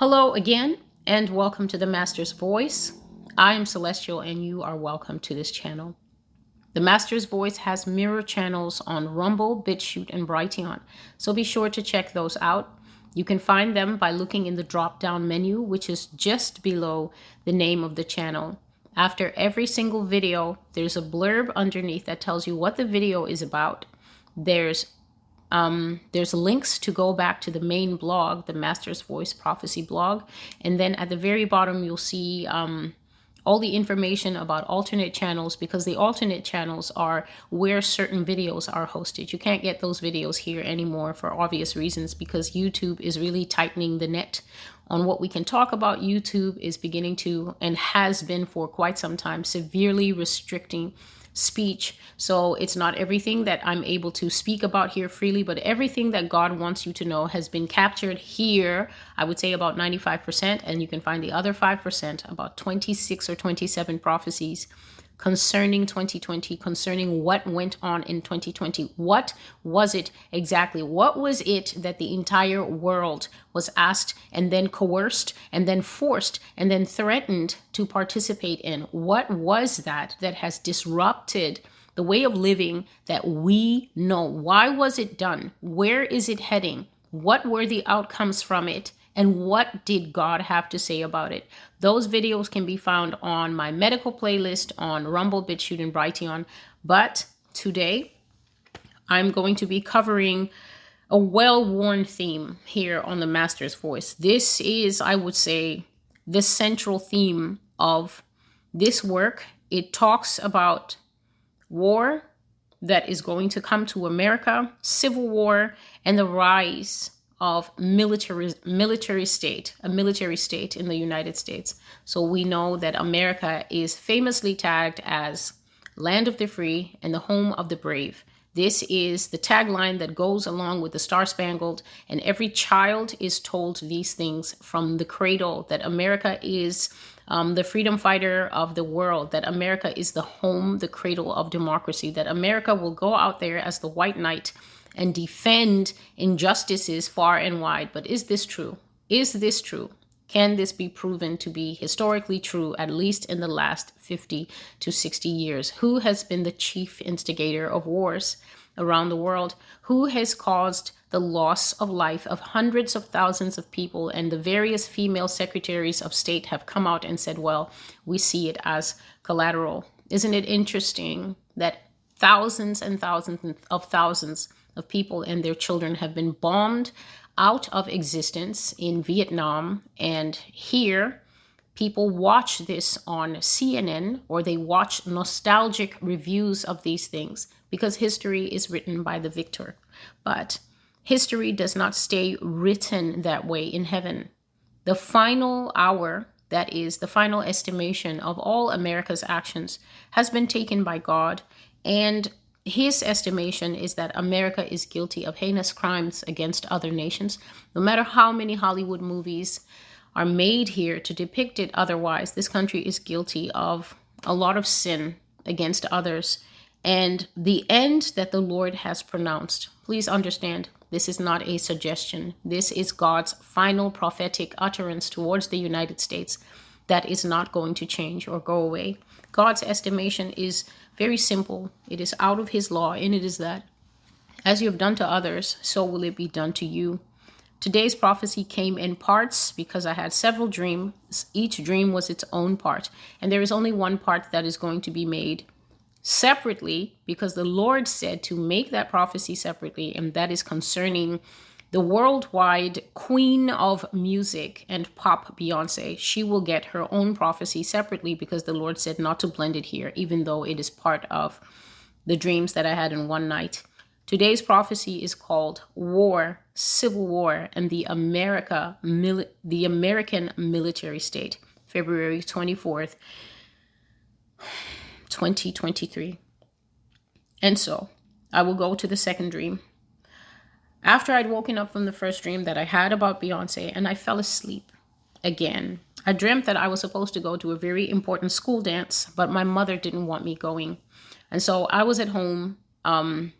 Hello again, and welcome to the Master's Voice. I am Celestial, and you are welcome to this channel. The Master's Voice has mirror channels on Rumble, BitChute, and Brighteon, so be sure to check those out. You can find them by looking in the drop down menu, which is just below the name of the channel. After every single video, there's a blurb underneath that tells you what the video is about. There's um, there's links to go back to the main blog, the Master's Voice Prophecy blog. And then at the very bottom, you'll see um, all the information about alternate channels because the alternate channels are where certain videos are hosted. You can't get those videos here anymore for obvious reasons because YouTube is really tightening the net on what we can talk about. YouTube is beginning to and has been for quite some time severely restricting speech. So it's not everything that I'm able to speak about here freely, but everything that God wants you to know has been captured here. I would say about 95%, and you can find the other 5%, about 26 or 27 prophecies concerning 2020, concerning what went on in 2020. What was it exactly? What was it that the entire world was asked and then coerced and then forced and then threatened to participate in? What was that that has disrupted? The way of living that we know. Why was it done? Where is it heading? What were the outcomes from it? And what did God have to say about it? Those videos can be found on my medical playlist on Rumble, BitChute, and Brighteon. But today, I'm going to be covering a well worn theme here on the Master's Voice. This is, I would say, the central theme of this work. It talks about war that is going to come to America, civil war, and the rise of military military state, a military state in the United States. So we know that America is famously tagged as land of the free and the home of the brave. This is the tagline that goes along with the Star Spangled, and every child is told these things from the cradle that America is um, the freedom fighter of the world, that America is the home, the cradle of democracy, that America will go out there as the white knight and defend injustices far and wide. But is this true? Is this true? Can this be proven to be historically true, at least in the last 50 to 60 years? Who has been the chief instigator of wars around the world? Who has caused the loss of life of hundreds of thousands of people? And the various female secretaries of state have come out and said, well, we see it as collateral. Isn't it interesting that thousands and thousands of thousands of people and their children have been bombed out of existence in Vietnam. And here, people watch this on CNN or they watch nostalgic reviews of these things because history is written by the victor. But history does not stay written that way in heaven. The final hour, that is, the final estimation of all America's actions, has been taken by God. And his estimation is that America is guilty of heinous crimes against other nations. No matter how many Hollywood movies are made here to depict it otherwise, this country is guilty of a lot of sin against others. And the end that the Lord has pronounced, please understand, this is not a suggestion. This is God's final prophetic utterance towards the United States that is not going to change or go away. God's estimation is very simple. It is out of his law, and it is that as you have done to others, so will it be done to you. Today's prophecy came in parts because I had several dreams. Each dream was its own part, and there is only one part that is going to be made separately because the Lord said to make that prophecy separately, and that is concerning the worldwide queen of music and pop, Beyonce, she will get her own prophecy separately because the Lord said not to blend it here, even though it is part of the dreams that I had in one night. Today's prophecy is called War, Civil War, and the America, mili- the American military state, February 24th, 2023. And so I will go to the second dream. After I'd woken up from the first dream that I had about Beyonce and I fell asleep again, I dreamt that I was supposed to go to a very important school dance, but my mother didn't want me going. And so I was at home um,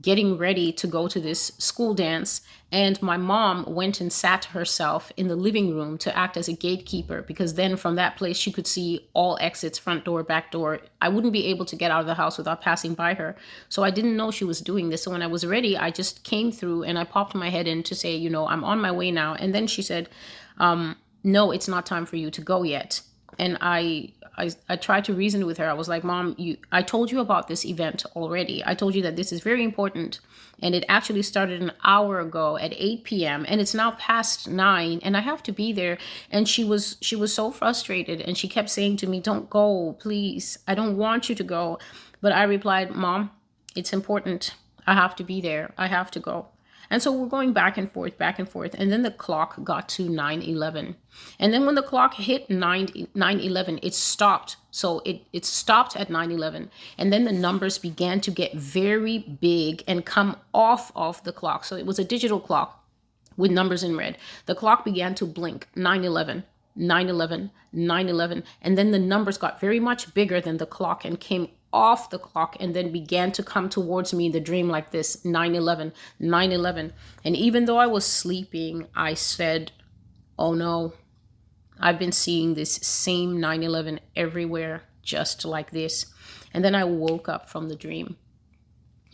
getting ready to go to this school dance and my mom went and sat herself in the living room to act as a gatekeeper because then from that place she could see all exits front door back door. I wouldn't be able to get out of the house without passing by her. So i didn't know she was doing this. So when i was ready i just came through and i popped my head in to say you know i'm on my way now. And then she said um, no it's not time for you to go yet and I, I I tried to reason with her. I was like, "Mom, you I told you about this event already. I told you that this is very important and it actually started an hour ago at 8 p.m. and it's now past 9 and I have to be there." And she was she was so frustrated and she kept saying to me, "Don't go, please. I don't want you to go." But I replied, "Mom, it's important. I have to be there. I have to go." And so we're going back and forth, back and forth. And then the clock got to 9 11. And then when the clock hit 9 9 11, it stopped. So it, it stopped at 9 11. And then the numbers began to get very big and come off of the clock. So it was a digital clock with numbers in red. The clock began to blink 9 11. 9 11, 9 11. And then the numbers got very much bigger than the clock and came off the clock and then began to come towards me in the dream like this 9 11, 9 11. And even though I was sleeping, I said, Oh no, I've been seeing this same 9 11 everywhere, just like this. And then I woke up from the dream.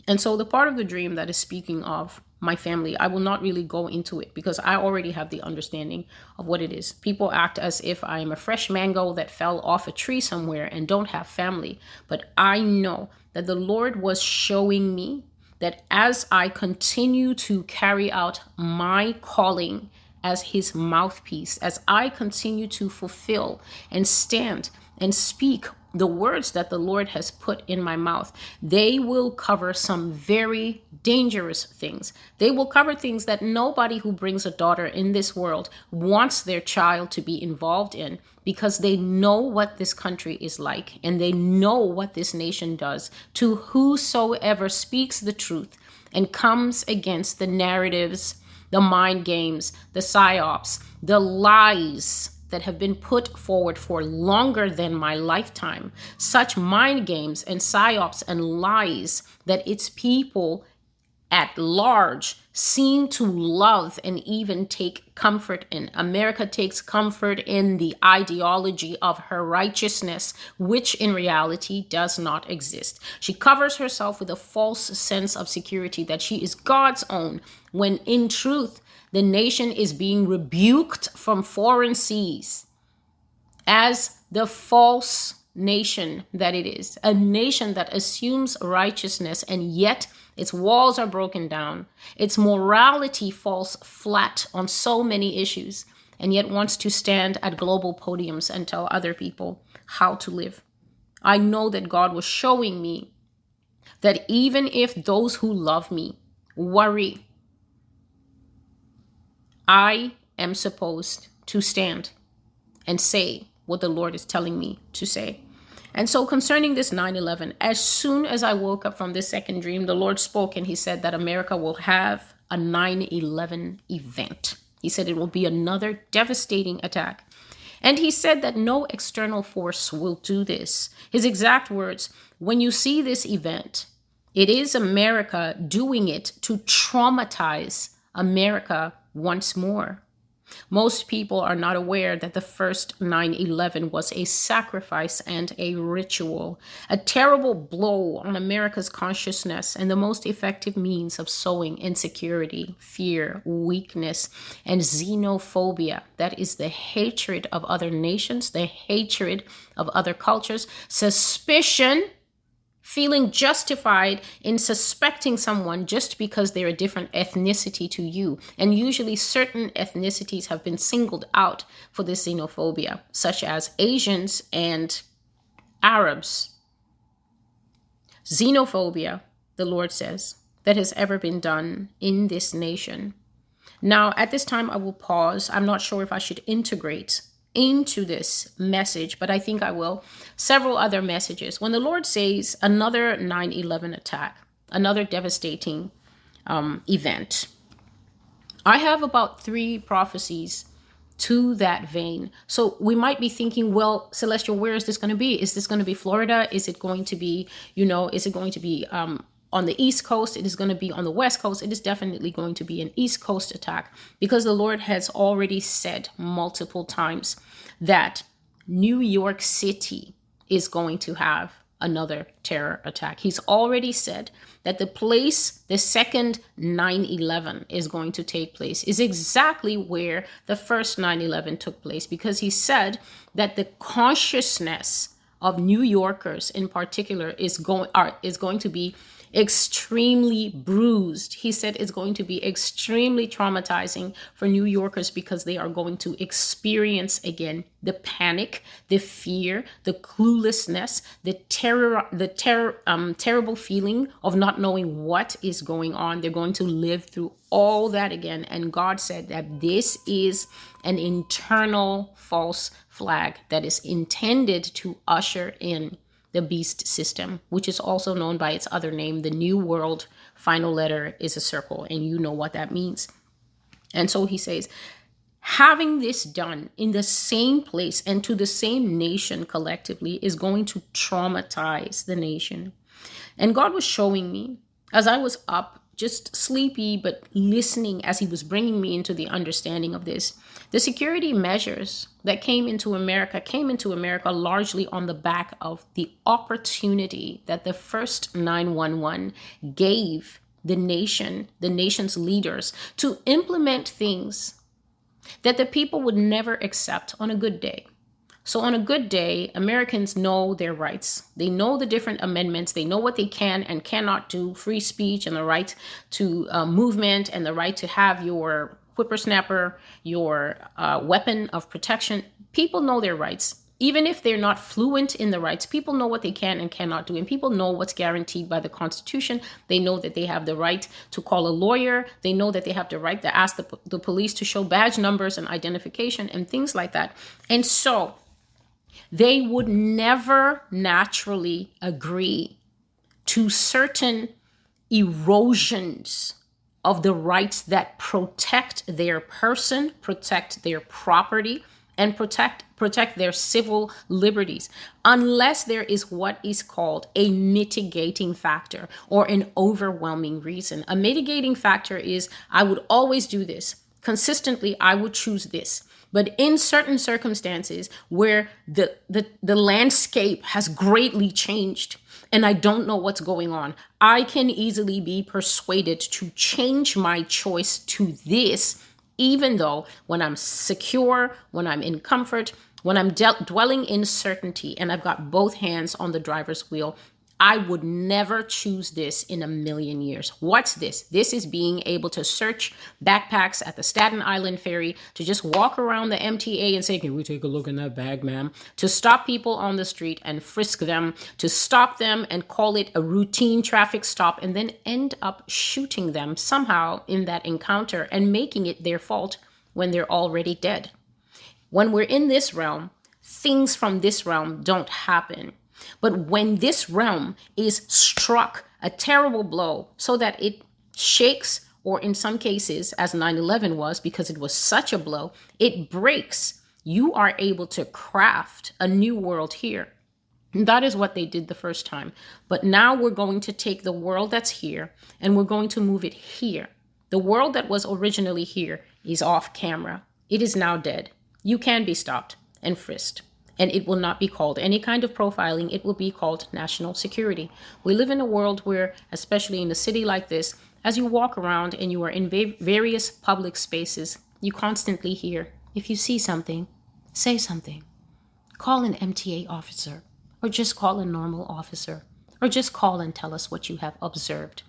And so the part of the dream that is speaking of my family. I will not really go into it because I already have the understanding of what it is. People act as if I am a fresh mango that fell off a tree somewhere and don't have family. But I know that the Lord was showing me that as I continue to carry out my calling as his mouthpiece, as I continue to fulfill and stand and speak the words that the Lord has put in my mouth, they will cover some very dangerous things. They will cover things that nobody who brings a daughter in this world wants their child to be involved in because they know what this country is like and they know what this nation does to whosoever speaks the truth and comes against the narratives, the mind games, the psyops, the lies that have been put forward for longer than my lifetime, such mind games and psyops and lies that its people at large seem to love and even take comfort in. America takes comfort in the ideology of her righteousness, which in reality does not exist. She covers herself with a false sense of security that she is God's own, when in truth, the nation is being rebuked from foreign seas as the false nation that it is, a nation that assumes righteousness and yet its walls are broken down, its morality falls flat on so many issues, and yet wants to stand at global podiums and tell other people how to live. I know that God was showing me that even if those who love me worry I am supposed to stand and say what the Lord is telling me to say. And so, concerning this 9 11, as soon as I woke up from this second dream, the Lord spoke and He said that America will have a 9 11 event. He said it will be another devastating attack. And He said that no external force will do this. His exact words when you see this event, it is America doing it to traumatize America once more. Most people are not aware that the first 9 11 was a sacrifice and a ritual, a terrible blow on America's consciousness and the most effective means of sowing insecurity, fear, weakness, and xenophobia. That is the hatred of other nations, the hatred of other cultures, suspicion feeling justified in suspecting someone just because they're a different ethnicity to you. And usually, certain ethnicities have been singled out for this xenophobia, such as Asians and Arabs. Xenophobia, the Lord says, that has ever been done in this nation. Now, at this time, I will pause. I'm not sure if I should integrate into this message, but I think I will. Several other messages. When the Lord says another 9 11 attack, another devastating um, event, I have about three prophecies to that vein. So we might be thinking, well, Celestial, where is this going to be? Is this going to be Florida? Is it going to be, you know, is it going to be um, on the East Coast, it is going to be on the West Coast. It is definitely going to be an East Coast attack because the Lord has already said multiple times that New York City is going to have another terror attack. He's already said that the place the second 9 11 is going to take place is exactly where the first 9 11 took place because he said that the consciousness of New Yorkers in particular is going are, is going to be extremely bruised. He said it's going to be extremely traumatizing for New Yorkers because they are going to experience again the panic, the fear, the cluelessness, the terror, the terror, um, terrible feeling of not knowing what is going on. They're going to live through all that again. And God said that this is an internal false flag that is intended to usher in the beast system, which is also known by its other name, the New World final letter is a circle, and you know what that means. And so he says, having this done in the same place and to the same nation collectively is going to traumatize the nation. And God was showing me as I was up just sleepy, but listening as he was bringing me into the understanding of this. The security measures that came into America came into America largely on the back of the opportunity that the first 911 gave the nation, the nation's leaders, to implement things that the people would never accept on a good day. So, on a good day, Americans know their rights. They know the different amendments. They know what they can and cannot do free speech and the right to uh, movement and the right to have your whippersnapper, your uh, weapon of protection. People know their rights. Even if they're not fluent in the rights, people know what they can and cannot do. And people know what's guaranteed by the Constitution. They know that they have the right to call a lawyer. They know that they have the right to ask the, the police to show badge numbers and identification and things like that. And so, they would never naturally agree to certain erosions of the rights that protect their person, protect their property, and protect protect their civil liberties unless there is what is called a mitigating factor or an overwhelming reason. A mitigating factor is I would always do this. Consistently I would choose this. But in certain circumstances where the, the, the landscape has greatly changed and I don't know what's going on, I can easily be persuaded to change my choice to this, even though when I'm secure, when I'm in comfort, when I'm de- dwelling in certainty and I've got both hands on the driver's wheel, I would never choose this in a million years. What's this? This is being able to search backpacks at the Staten Island ferry, to just walk around the MTA and say, Can we take a look in that bag, ma'am? To stop people on the street and frisk them, to stop them and call it a routine traffic stop, and then end up shooting them somehow in that encounter and making it their fault when they're already dead. When we're in this realm, things from this realm don't happen but when this realm is struck a terrible blow so that it shakes, or in some cases, as 9 11 was, because it was such a blow, it breaks, you are able to craft a new world here. And that is what they did the first time. But now we're going to take the world that's here and we're going to move it here. The world that was originally here is off camera. It is now dead. You can be stopped and frisked and it will not be called any kind of profiling. It will be called national security. We live in a world where, especially in a city like this, as you walk around and you are in va- various public spaces, you constantly hear if you see something, say something. Call an MTA officer, or just call a normal officer, or just call and tell us what you have observed.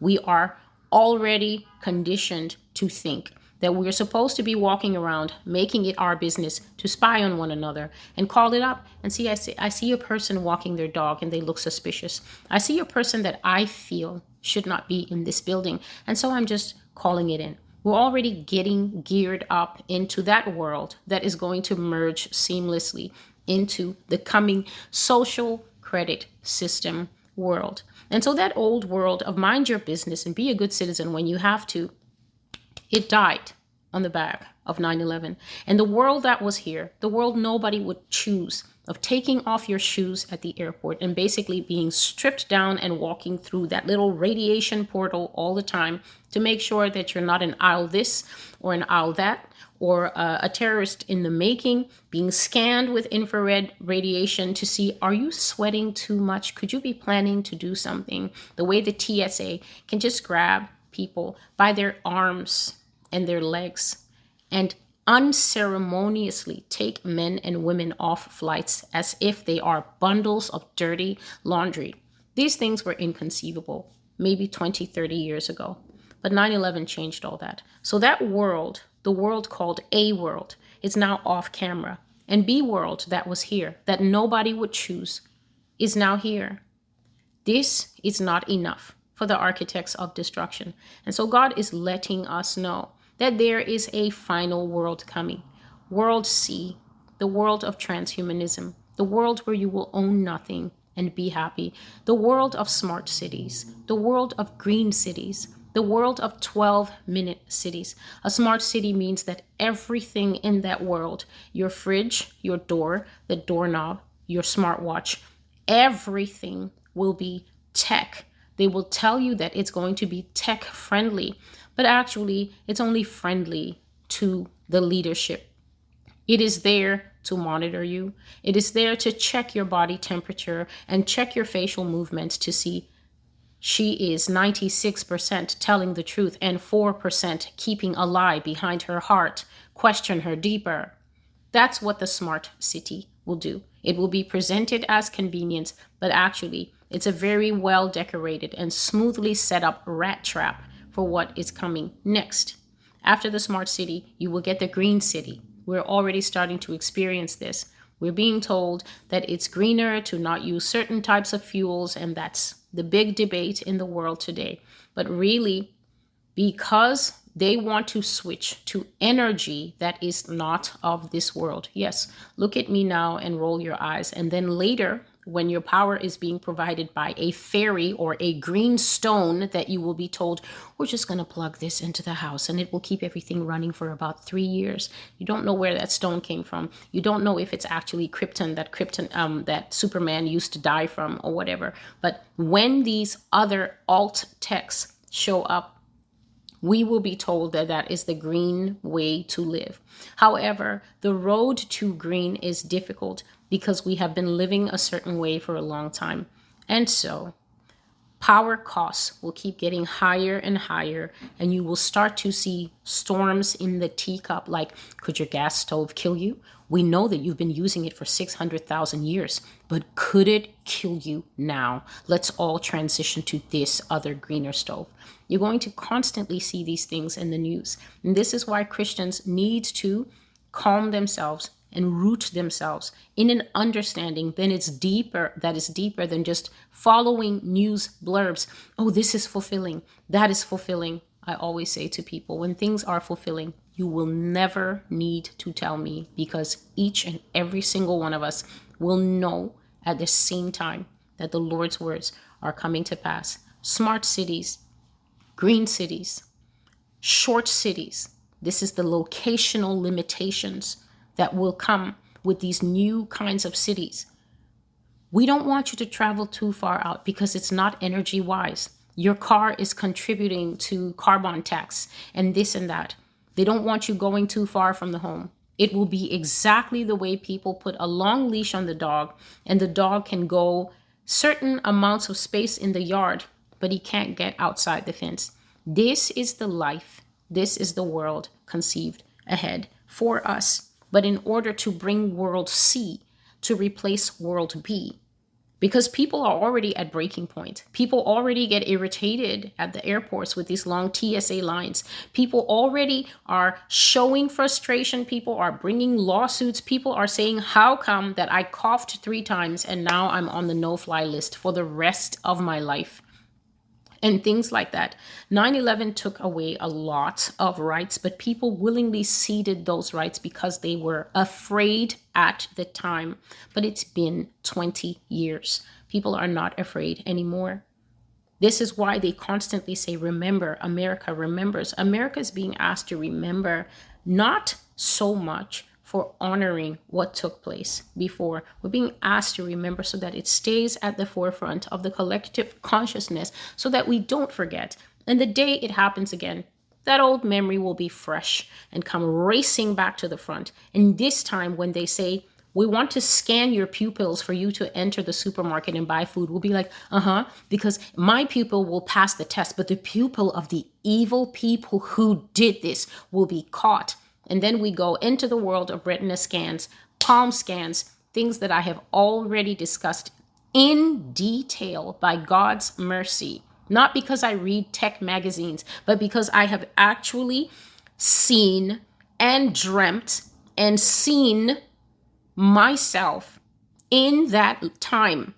We are already conditioned to think that we're supposed to be walking around making it our business to spy on one another and call it up and see I see I see a person walking their dog and they look suspicious. I see a person that I feel should not be in this building and so I'm just calling it in. We're already getting geared up into that world that is going to merge seamlessly into the coming social credit system world. And so that old world of mind your business and be a good citizen when you have to it died. on the back of 9 11. And the world that was here, the world nobody would choose, of taking off your shoes at the airport and basically being stripped down and walking through that little radiation portal all the time to make sure that you're not an aisle this or an aisle that or uh, a terrorist in the making being scanned with infrared radiation to see are you sweating too much could you be planning to do something the way the TSA can just grab people by their arms and their legs and unceremoniously take men and women off flights as if they are bundles of dirty laundry. These things were inconceivable maybe 20, 30 years ago. But 9 11 changed all that. So that world, the world called A world, is now off camera. And B world, that was here, that nobody would choose, is now here. This is not enough for the architects of destruction. And so God is letting us know that there is a final world coming. World C, the world of transhumanism, the world where you will own nothing and be happy, the world of smart cities, the world of green cities, the world of 12 minute cities. A smart city means that everything in that world, your fridge, your door, the doorknob, your smartwatch, everything will be tech. They will tell you that it's going to be tech friendly but actually, it's only friendly to the leadership. It is there to monitor you, it is there to check your body temperature and check your facial movements to see she is 96% telling the truth and 4% keeping a lie behind her heart. Question her deeper. That's what the smart city will do. It will be presented as convenience, but actually, it's a very well decorated and smoothly set up rat trap for what is coming next. After the smart city, you will get the green city. We're already starting to experience this. We're being told that it's greener to not use certain types of fuels, and that's the big debate in the world today. But really, because they want to switch to energy that is not of this world. Yes, look at me now and roll your eyes. And then later, when your power is being provided by a fairy or a green stone that you will be told, we're just going to plug this into the house and it will keep everything running for about three years. You don't know where that stone came from. You don't know if it's actually Krypton that Krypton um, that Superman used to die from or whatever. But when these other alt texts show up we will be told that that is the green way to live. However, the road to green is difficult because we have been living a certain way for a long time. And so, power costs will keep getting higher and higher, and you will start to see storms in the teacup like, could your gas stove kill you? We know that you've been using it for 600,000 years, but could it kill you now? Let's all transition to this other greener stove. You're going to constantly see these things in the news. And this is why Christians need to calm themselves and root themselves in an understanding then it's deeper that is deeper than just following news blurbs oh this is fulfilling that is fulfilling i always say to people when things are fulfilling you will never need to tell me because each and every single one of us will know at the same time that the lord's words are coming to pass smart cities green cities short cities this is the locational limitations that will come with these new kinds of cities. We don't want you to travel too far out because it's not energy wise. Your car is contributing to carbon tax and this and that. They don't want you going too far from the home. It will be exactly the way people put a long leash on the dog and the dog can go certain amounts of space in the yard, but he can't get outside the fence. This is the life, this is the world conceived ahead for us but in order to bring world C to replace world B. Because people are already at breaking point. People already get irritated at the airports with these long TSA lines. People already are showing frustration. People are bringing lawsuits. People are saying, How come that I coughed three times and now I'm on the no fly list for the rest of my life? And things like that. 9 11 took away a lot of rights, but people willingly ceded those rights because they were afraid at the time. But it's been 20 years. People are not afraid anymore. This is why they constantly say, Remember, America remembers. America is being asked to remember not so much for honoring what took place before. We're being asked to remember so that it stays at the forefront of the collective consciousness so that we don't forget. And the day it happens again, that old memory will be fresh and come racing back to the front. And this time, when they say, we want to scan your pupils for you to enter the supermarket and buy food. We'll be like, uh huh, because my pupil will pass the test, but the pupil of the evil people who did this will be caught. And then we go into the world of retina scans, palm scans, things that I have already discussed in detail by God's mercy not because I read tech magazines, but because I have actually seen and dreamt and seen myself in that time.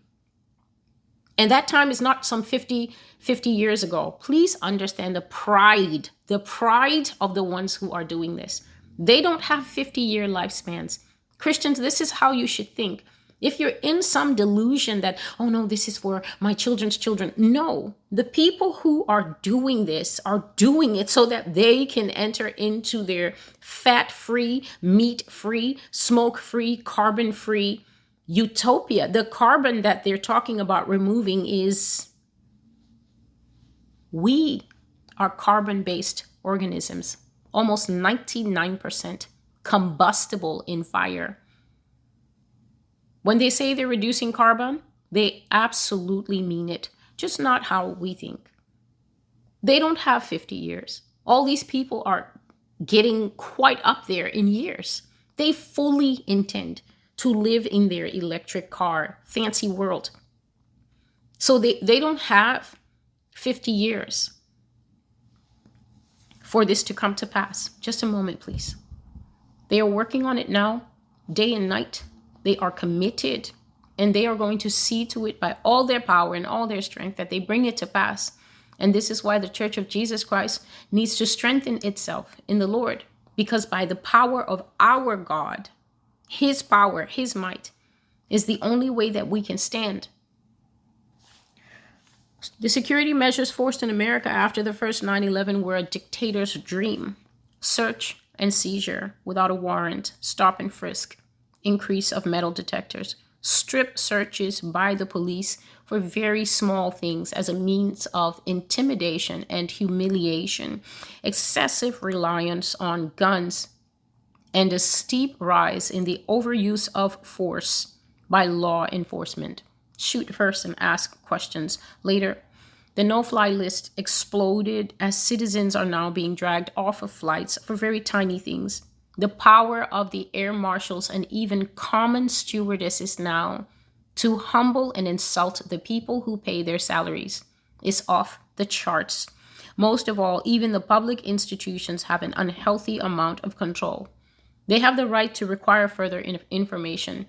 And that time is not some 50, 50 years ago. Please understand the pride, the pride of the ones who are doing this. They don't have 50 year lifespans. Christians, this is how you should think. If you're in some delusion that, oh no, this is for my children's children, no. The people who are doing this are doing it so that they can enter into their fat free, meat free, smoke free, carbon free utopia. The carbon that they're talking about removing is we are carbon based organisms, almost 99% combustible in fire. When they say they're reducing carbon, they absolutely mean it, just not how we think. They don't have 50 years. All these people are getting quite up there in years. They fully intend to live in their electric car, fancy world. So they, they don't have 50 years for this to come to pass. Just a moment, please. They are working on it now, day and night. They are committed and they are going to see to it by all their power and all their strength that they bring it to pass. And this is why the Church of Jesus Christ needs to strengthen itself in the Lord, because by the power of our God, His power, His might, is the only way that we can stand. The security measures forced in America after the first 9 11 were a dictator's dream search and seizure without a warrant, stop and frisk, increase of metal detectors, strip searches by the police for very small things as a means of intimidation and humiliation, excessive reliance on guns, and a steep rise in the overuse of force by law enforcement. Shoot first and ask questions later. The no fly list exploded as citizens are now being dragged off of flights for very tiny things the power of the air marshals and even common stewardesses now to humble and insult the people who pay their salaries is off the charts. Most of all, even the public institutions have an unhealthy amount of control. They have the right to require further information,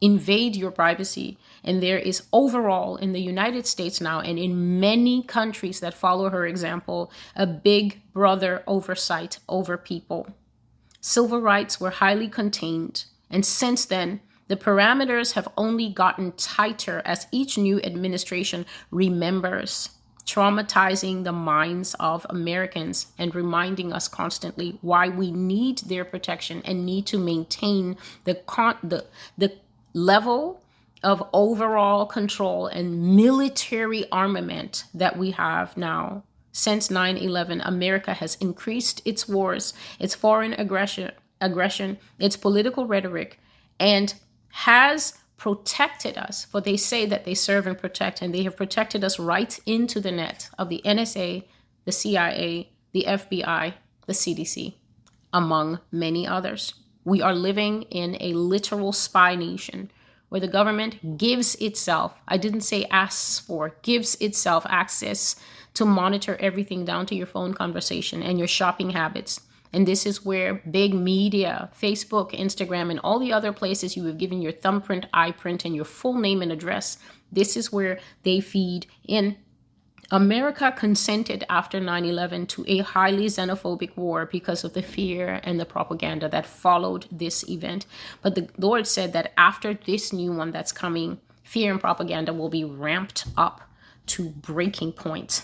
invade your privacy, and there is overall in the United States now and in many countries that follow her example a big brother oversight over people. Civil rights were highly contained, and since then, the parameters have only gotten tighter as each new administration remembers, traumatizing the minds of Americans and reminding us constantly why we need their protection and need to maintain the con- the the level of overall control and military armament that we have now since 9/11, America has increased its wars, its foreign aggression, aggression, its political rhetoric, and has protected us. For they say that they serve and protect, and they have protected us right into the net of the NSA, the CIA, the FBI, the CDC, among many others. We are living in a literal spy nation where the government gives itself, I didn't say asks for, gives itself access to monitor everything down to your phone conversation and your shopping habits. And this is where big media, Facebook, Instagram, and all the other places you have given your thumbprint, eye print, and your full name and address, this is where they feed in. America consented after 9 11 to a highly xenophobic war because of the fear and the propaganda that followed this event. But the Lord said that after this new one that's coming, fear and propaganda will be ramped up to breaking point.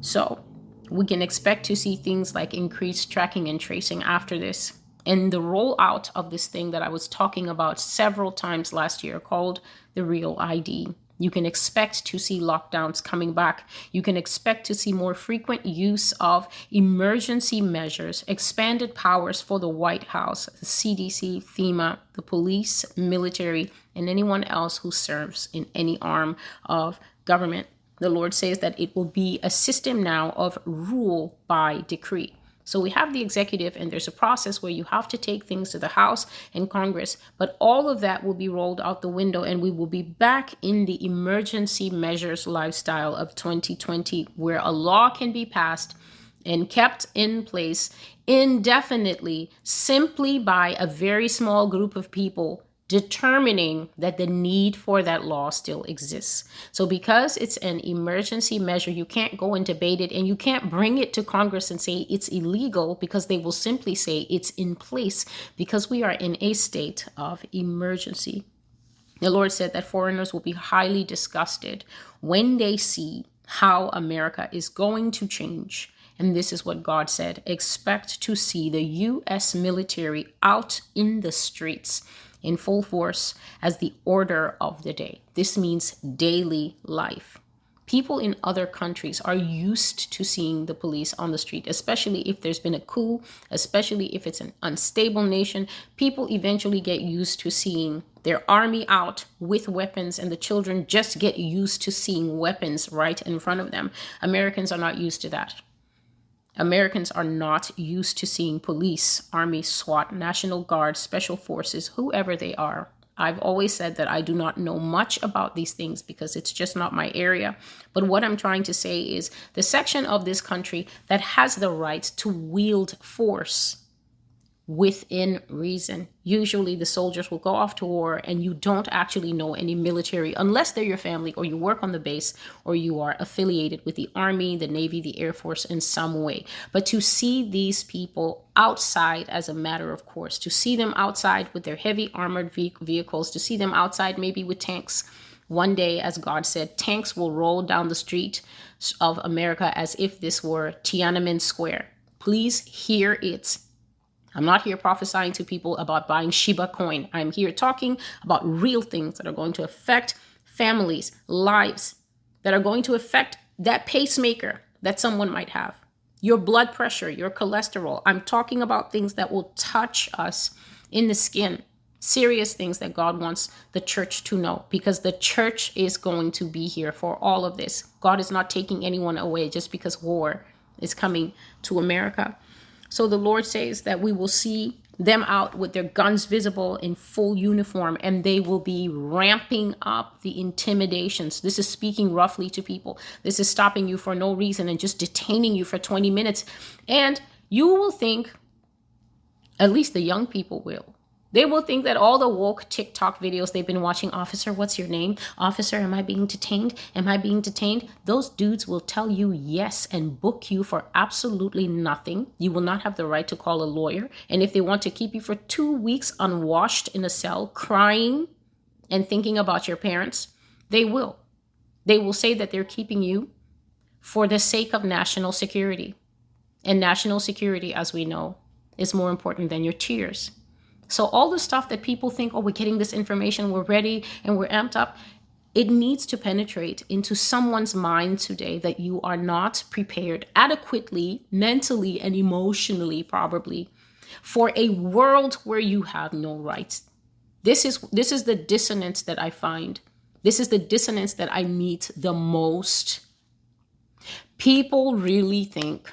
So, we can expect to see things like increased tracking and tracing after this. And the rollout of this thing that I was talking about several times last year called the Real ID. You can expect to see lockdowns coming back. You can expect to see more frequent use of emergency measures, expanded powers for the White House, the CDC, FEMA, the police, military, and anyone else who serves in any arm of government. The Lord says that it will be a system now of rule by decree. So we have the executive, and there's a process where you have to take things to the House and Congress, but all of that will be rolled out the window, and we will be back in the emergency measures lifestyle of 2020, where a law can be passed and kept in place indefinitely simply by a very small group of people determining that the need for that law still exists. So, because it's an emergency measure, you can't go and debate it and you can't bring it to Congress and say it's illegal because they will simply say it's in place because we are in a state of emergency. The Lord said that foreigners will be highly disgusted when they see how America is going to change. And this is what God said expect to see the U.S. military out in the streets in full force as the order of the day. This means daily life. People in other countries are used to seeing the police on the street, especially if there's been a coup, especially if it's an unstable nation. People eventually get used to seeing their army out with weapons, and the children just get used to seeing weapons right in front of them. Americans are not used to that. Americans are not used to seeing police, army, SWAT, National Guard, special forces, whoever they are. I've always said that I do not know much about these things because it's just not my area. But what I'm trying to say is the section of this country that has the right to wield force within reason. Usually, the soldiers will go off to war, and you don't actually know any military unless they're your family or you work on the base or you are affiliated with the Army, the Navy, the Air Force in some way. But to see these people outside as a matter of course, to see them outside with their heavy armored vehicles, to see them outside maybe with tanks. One day, as God said, tanks will roll down the street of America as if this were Tiananmen Square. Please hear it I'm not here prophesying to people about buying Shiba coin. I'm here talking about real things that are going to affect families, lives, that are going to affect that pacemaker that someone might have, your blood pressure, your cholesterol. I'm talking about things that will touch us in the skin, serious things that God wants the church to know because the church is going to be here for all of this. God is not taking anyone away just because war is coming to America. So the Lord says that we will see them out with their guns visible in full uniform and they will be ramping up the intimidations. This is speaking roughly to people. This is stopping you for no reason and just detaining you for 20 minutes. And you will think, at least the young people will, they will think that all the woke TikTok videos they've been watching, Officer, what's your name? Officer, am I being detained? Am I being detained? Those dudes will tell you yes and book you for absolutely nothing. You will not have the right to call a lawyer. And if they want to keep you for two weeks unwashed in a cell, crying and thinking about your parents, they will. They will say that they're keeping you for the sake of national security. And national security, as we know, is more important than your tears. So, all the stuff that people think, oh, we're getting this information, we're ready, and we're amped up, it needs to penetrate into someone's mind today that you are not prepared adequately, mentally, and emotionally, probably, for a world where you have no rights. This is this is the dissonance that I find. This is the dissonance that I meet the most. People really think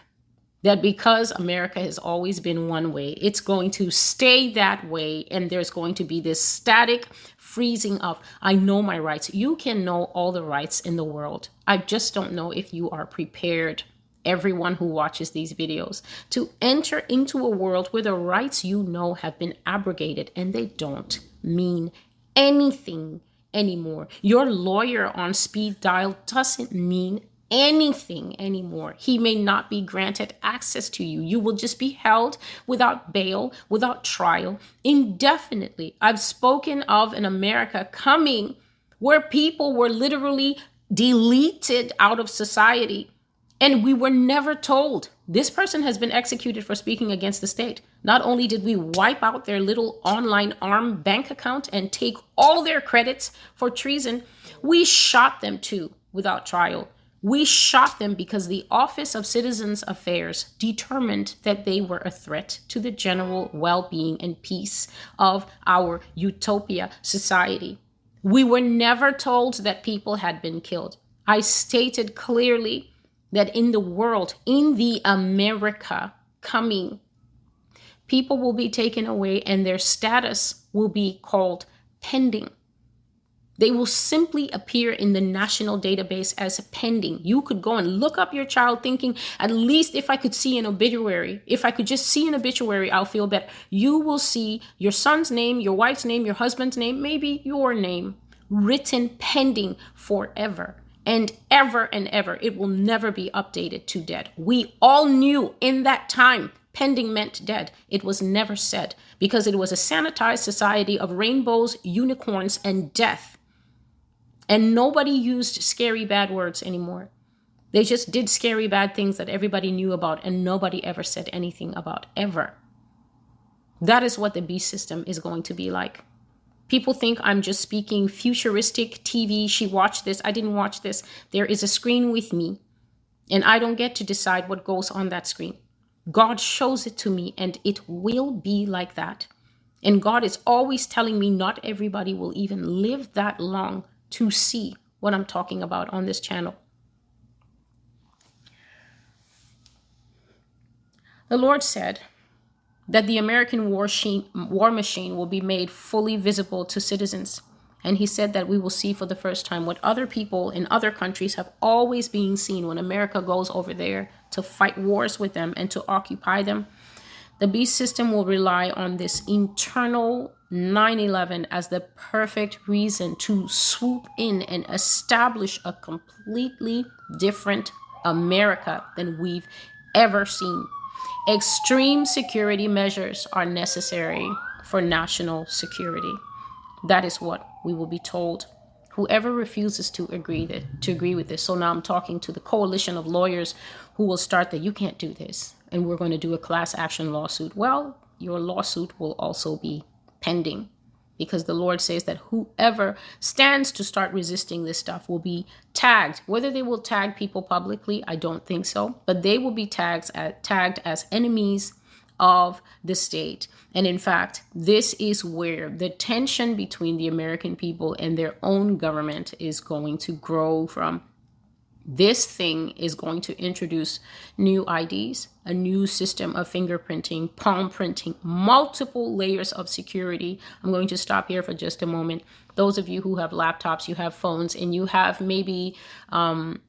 that because America has always been one way, it's going to stay that way, and there's going to be this static freezing of, I know my rights. You can know all the rights in the world. I just don't know if you are prepared, everyone who watches these videos, to enter into a world where the rights you know have been abrogated and they don't mean anything anymore. Your lawyer on speed dial doesn't mean anything anymore. He may not be granted access to you. You will just be held without bail, without trial, indefinitely. I've spoken of an America coming where people were literally deleted out of society. And we were never told this person has been executed for speaking against the state. Not only did we wipe out their little online arm bank account and take all their credits for treason, we shot them too without trial. We shot them because the Office of Citizens Affairs determined that they were a threat to the general well being and peace of our utopia society. We were never told that people had been killed. I stated clearly that in the world, in the America coming, people will be taken away and their status will be called pending. They will simply appear in the national database as pending. You could go and look up your child thinking, at least if I could see an obituary, if I could just see an obituary, I'll feel better. You will see your son's name, your wife's name, your husband's name, maybe your name written pending forever and ever and ever. It will never be updated to dead. We all knew in that time pending meant dead. It was never said because it was a sanitized society of rainbows, unicorns, and death. And nobody used scary bad words anymore. They just did scary bad things that everybody knew about and nobody ever said anything about, ever. That is what the beast system is going to be like. People think I'm just speaking futuristic TV. She watched this. I didn't watch this. There is a screen with me, and I don't get to decide what goes on that screen. God shows it to me, and it will be like that. And God is always telling me not everybody will even live that long to see what I'm talking about on this channel. The Lord said that the American war, war machine will be made fully visible to citizens. And he said that we will see for the first time what other people in other countries have always been seen when America goes over there to fight wars with them and to occupy them. The beast system will rely on this internal 9 11 as the perfect reason to swoop in and establish a completely different America than we've ever seen. Extreme security measures are necessary for national security. That is what we will be told. Whoever refuses to agree that to agree with this. So now I'm talking to the coalition of lawyers who will start that you can't do this and we're going to do a class action lawsuit. Well, your lawsuit will also be pending because the Lord says that whoever stands to start resisting this stuff will be tagged. Whether they will tag people publicly, I don't think so, but they will be tagged as, tagged as enemies of the state. And in fact, this is where the tension between the American people and their own government is going to grow from this thing is going to introduce new IDs, a new system of fingerprinting, palm printing, multiple layers of security. I'm going to stop here for just a moment. Those of you who have laptops, you have phones, and you have maybe um,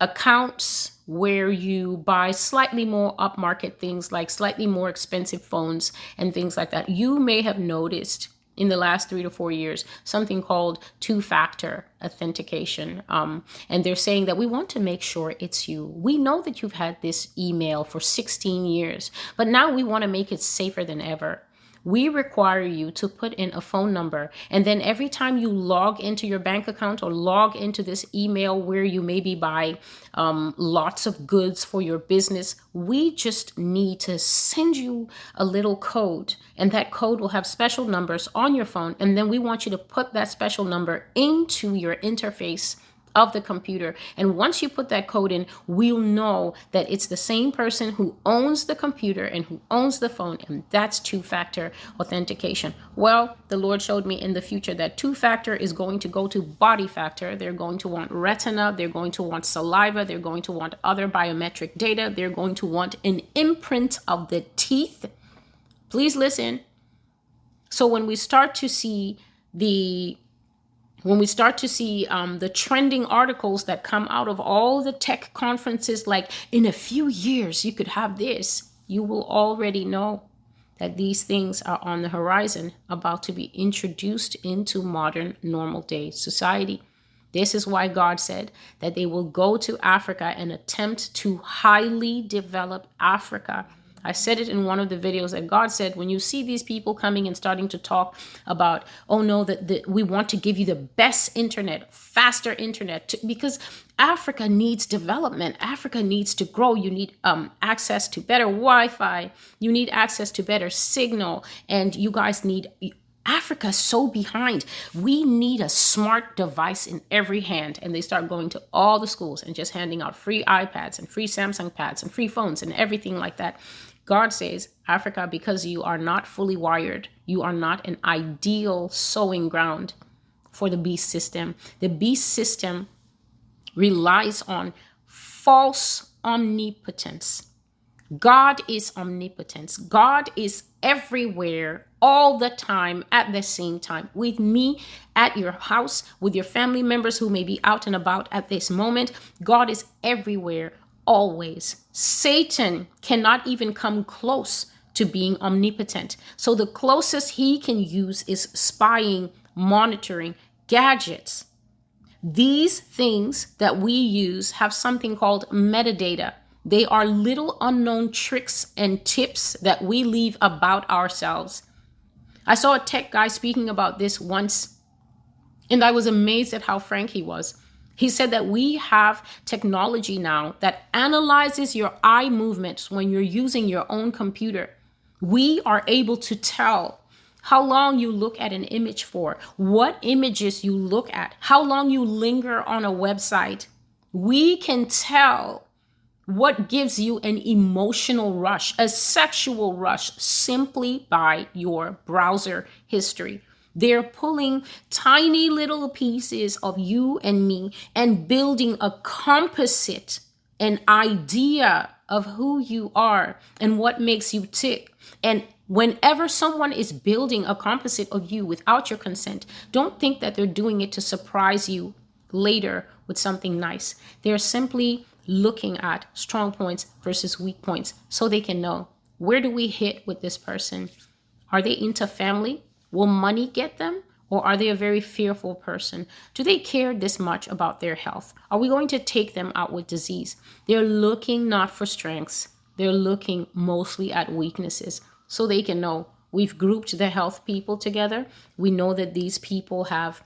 accounts where you buy slightly more upmarket things like slightly more expensive phones and things like that, you may have noticed in the last three to four years something called two factor authentication. Um, and they're saying that we want to make sure it's you. We know that you've had this email for 16 years, but now we want to make it safer than ever we require you to put in a phone number. And then every time you log into your bank account or log into this email where you maybe buy um, lots of goods for your business, we just need to send you a little code. And that code will have special numbers on your phone. And then we want you to put that special number into your interface of the computer. And once you put that code in, we'll know that it's the same person who owns the computer and who owns the phone. And that's two factor authentication. Well, the Lord showed me in the future that two factor is going to go to body factor. They're going to want retina, they're going to want saliva, they're going to want other biometric data, they're going to want an imprint of the teeth. Please listen. So when we start to see the when we start to see um, the trending articles that come out of all the tech conferences, like in a few years, you could have this, you will already know that these things are on the horizon, about to be introduced into modern normal day society. This is why God said that they will go to Africa and attempt to highly develop Africa I said it in one of the videos that God said, when you see these people coming and starting to talk about, oh no, that, we want to give you the best internet, faster internet, to, because Africa needs development. Africa needs to grow. You need um, access to better Wi Fi. You need access to better signal. And you guys need Africa so behind. We need a smart device in every hand. And they start going to all the schools and just handing out free iPads and free Samsung pads and free phones and everything like that. God says, Africa, because you are not fully wired, you are not an ideal sowing ground for the beast system. The beast system relies on false omnipotence. God is omnipotence. God is everywhere all the time at the same time with me at your house with your family members who may be out and about at this moment god is everywhere always satan cannot even come close to being omnipotent so the closest he can use is spying monitoring gadgets these things that we use have something called metadata they are little unknown tricks and tips that we leave about ourselves. I saw a tech guy speaking about this once, and I was amazed at how frank he was. He said that we have technology now that analyzes your eye movements when you're using your own computer. We are able to tell how long you look at an image for, what images you look at, how long you linger on a website. We can tell what gives you an emotional rush, a sexual rush, simply by your browser history. They're pulling tiny little pieces of you and me and building a composite, an idea of who you are and what makes you tick. And whenever someone is building a composite of you without your consent, don't think that they're doing it to surprise you later with something nice. They're simply looking at strong points versus weak points so they can know where do we hit with this person? Are they into family? Will money get them? Or are they a very fearful person? Do they care this much about their health? Are we going to take them out with disease? They're looking not for strengths, they're looking mostly at weaknesses so they can know we've grouped the health people together. We know that these people have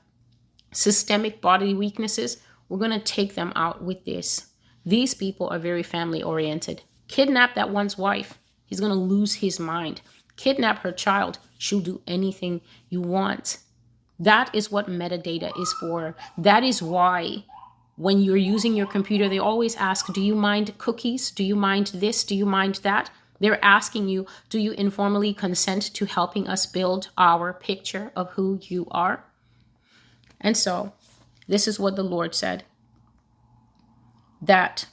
systemic body weaknesses. We're going to take them out with this. These people are very family oriented. Kidnap that one's wife. He's going to lose his mind. Kidnap her child. She'll do anything you want. That is what metadata is for. That is why when you're using your computer, they always ask, Do you mind cookies? Do you mind this? Do you mind that? They're asking you, Do you informally consent to helping us build our picture of who you are? And so, this is what the Lord said that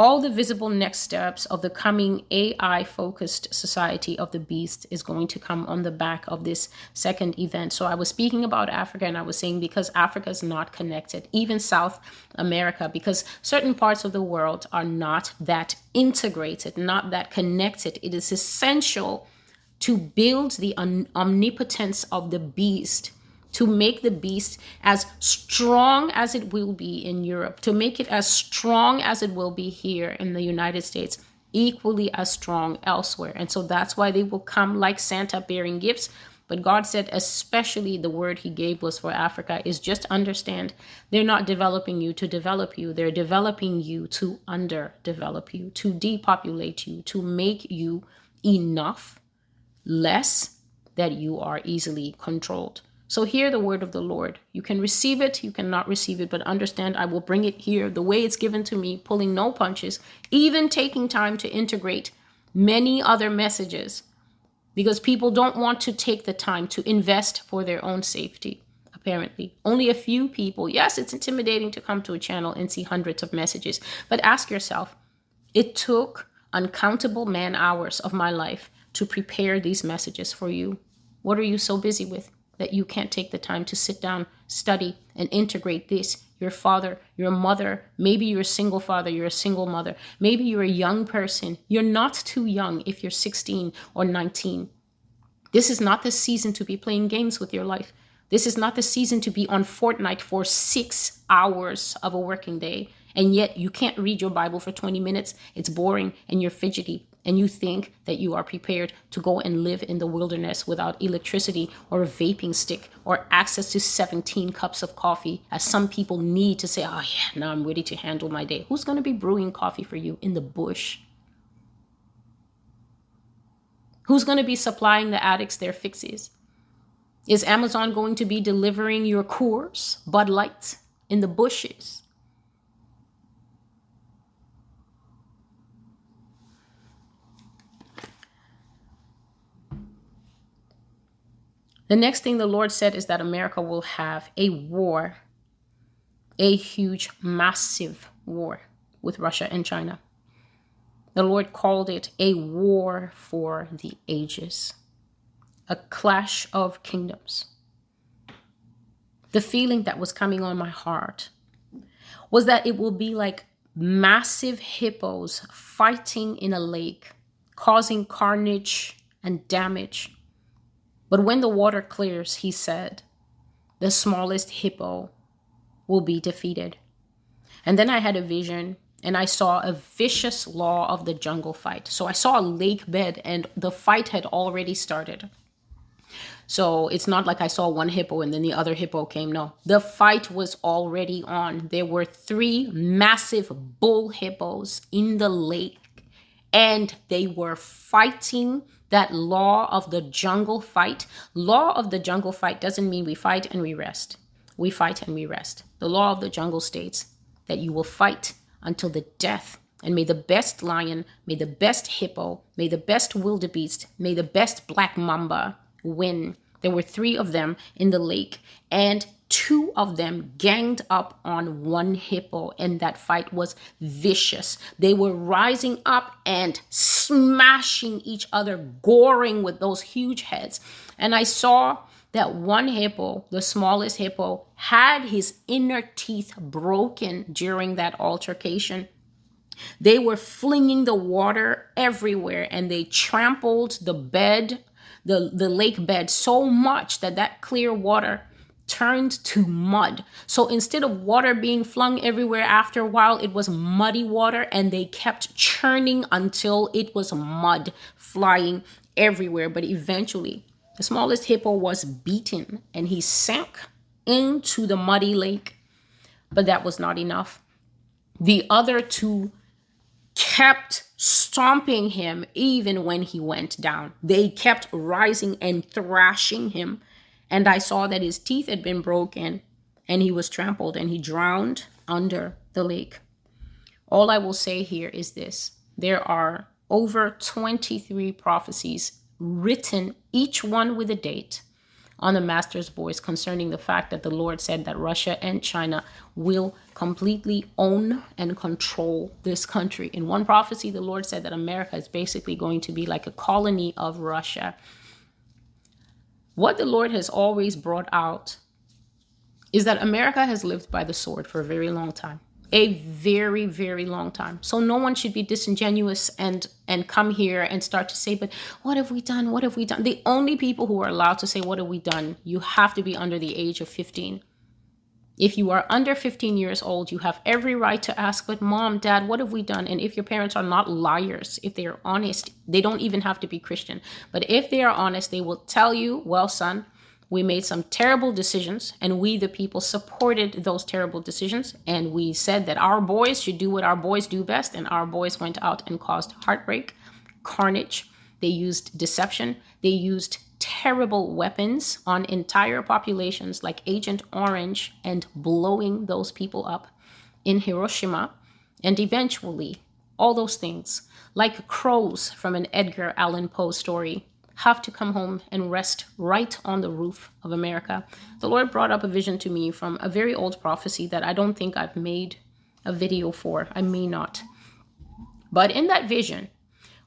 all the visible next steps of the coming AI focused society of the beast is going to come on the back of this second event. So I was speaking about Africa and I was saying because Africa is not connected, even South America, because certain parts of the world are not that integrated, not that connected. It is essential to build the omnipotence of the beast to make the beast as strong as it will be in Europe, to make it as strong as it will be here in the United States, equally as strong elsewhere. And so that's why they will come like Santa bearing gifts. But God said, especially the word He gave was for Africa, is just understand they're not developing you to develop you. They're developing you to underdevelop you, to depopulate you, to make you enough less that you are easily controlled. So hear the word of the Lord. You can receive it, you cannot receive it, but understand I will bring it here the way it's given to me, pulling no punches, even taking time to integrate many other messages because people don't want to take the time to invest for their own safety. Apparently, only a few people. Yes, it's intimidating to come to a channel and see hundreds of messages, but ask yourself it took uncountable man hours of my life to prepare these messages for you. What are you so busy with? That you can't take the time to sit down, study, and integrate this. Your father, your mother, maybe you're a single father, you're a single mother, maybe you're a young person. You're not too young if you're 16 or 19. This is not the season to be playing games with your life. This is not the season to be on Fortnite for six hours of a working day. And yet you can't read your Bible for 20 minutes. It's boring and you're fidgety. And you think that you are prepared to go and live in the wilderness without electricity or a vaping stick or access to 17 cups of coffee, as some people need to say, oh, yeah, now I'm ready to handle my day. Who's going to be brewing coffee for you in the bush? Who's going to be supplying the addicts their fixes? Is Amazon going to be delivering your Coors, Bud Light in the bushes? The next thing the Lord said is that America will have a war, a huge, massive war with Russia and China. The Lord called it a war for the ages, a clash of kingdoms. The feeling that was coming on my heart was that it will be like massive hippos fighting in a lake, causing carnage and damage but when the water clears, he said, the smallest hippo will be defeated. And then I had a vision and I saw a vicious law of the jungle fight. So I saw a lake bed and the fight had already started. So it's not like I saw one hippo and then the other hippo came. No, the fight was already on. There were three massive bull hippos in the lake and they were fighting that law of the jungle fight. Law of the jungle fight doesn't mean we fight and we rest. We fight and we rest. The law of the jungle states that you will fight until the death. And may the best lion, may the best hippo, may the best wildebeest, may the best black mamba win. There were three of them in the lake, and two of them ganged up on one hippo, and that fight was vicious. They were rising up and smashing each other, goring with those huge heads. And I saw that one hippo, the smallest hippo, had his inner teeth broken during that altercation. They were flinging the water everywhere and they trampled the bed, the, the lake bed, so much that that clear water turned to mud. So instead of water being flung everywhere after a while, it was muddy water and they kept churning until it was mud flying everywhere. But eventually, the smallest hippo was beaten and he sank into the muddy lake. But that was not enough. The other two kept stomping him even when he went down. They kept rising and thrashing him and I saw that his teeth had been broken and he was trampled and he drowned under the lake. All I will say here is this there are over 23 prophecies written, each one with a date, on the Master's voice concerning the fact that the Lord said that Russia and China will completely own and control this country. In one prophecy, the Lord said that America is basically going to be like a colony of Russia what the Lord has always brought out is that America has lived by the sword for a very long time. A very, very long time. So no one should be disingenuous and and come here and start to say, but what have we done? What have we done? The only people who are allowed to say, what have we done? You have to be under the age of 15. If you are under 15 years old, you have every right to ask, but mom, dad, what have we done? And if your parents are not liars, if they are honest, they don't even have to be Christian. But if they are honest, they will tell you, well, son, we made some terrible decisions and we, the people, supported those terrible decisions. And we said that our boys should do what our boys do best. And our boys went out and caused heartbreak, carnage. They used deception. They used terrible weapons on entire populations like Agent Orange and blowing those people up in Hiroshima. And eventually, all those things, like crows from an Edgar Allan Poe story, have to come home and rest right on the roof of America. The Lord brought up a vision to me from a very old prophecy that I don't think I've made a video for. I may not. But in that vision,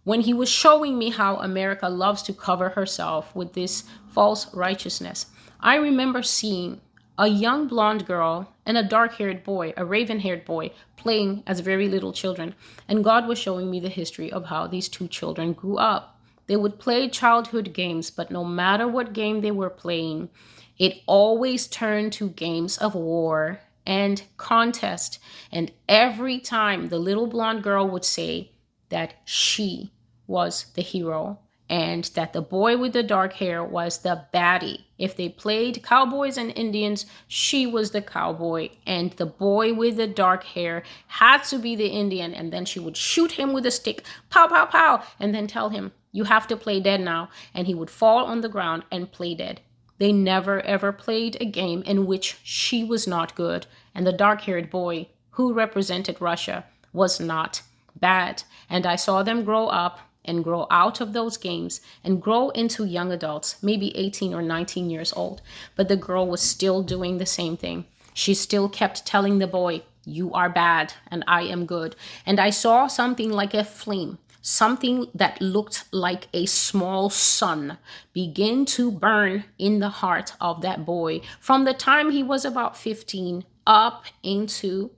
when he was showing me how America loves to cover herself with this false righteousness. I remember seeing a young blonde girl and a dark haired boy, a raven haired boy, playing as very little children. And God was showing me the history of how these two children grew up. They would play childhood games, but no matter what game they were playing, it always turned to games of war and contest. And every time the little blonde girl would say that she was the hero and that the boy with the dark hair was the baddie. If they played cowboys and Indians, she was the cowboy, and the boy with the dark hair had to be the Indian, and then she would shoot him with a stick, pow, pow, pow, and then tell him, You have to play dead now. And he would fall on the ground and play dead. They never ever played a game in which she was not good, and the dark haired boy who represented Russia was not bad. And I saw them grow up and grow out of those games and grow into young adults, maybe 18 or 19 years old. But the girl was still doing the same thing. She still kept telling the boy, You are bad and I am good. And I saw something like a flame, something that looked like a small sun, begin to burn in the heart of that boy from the time he was about 15 up into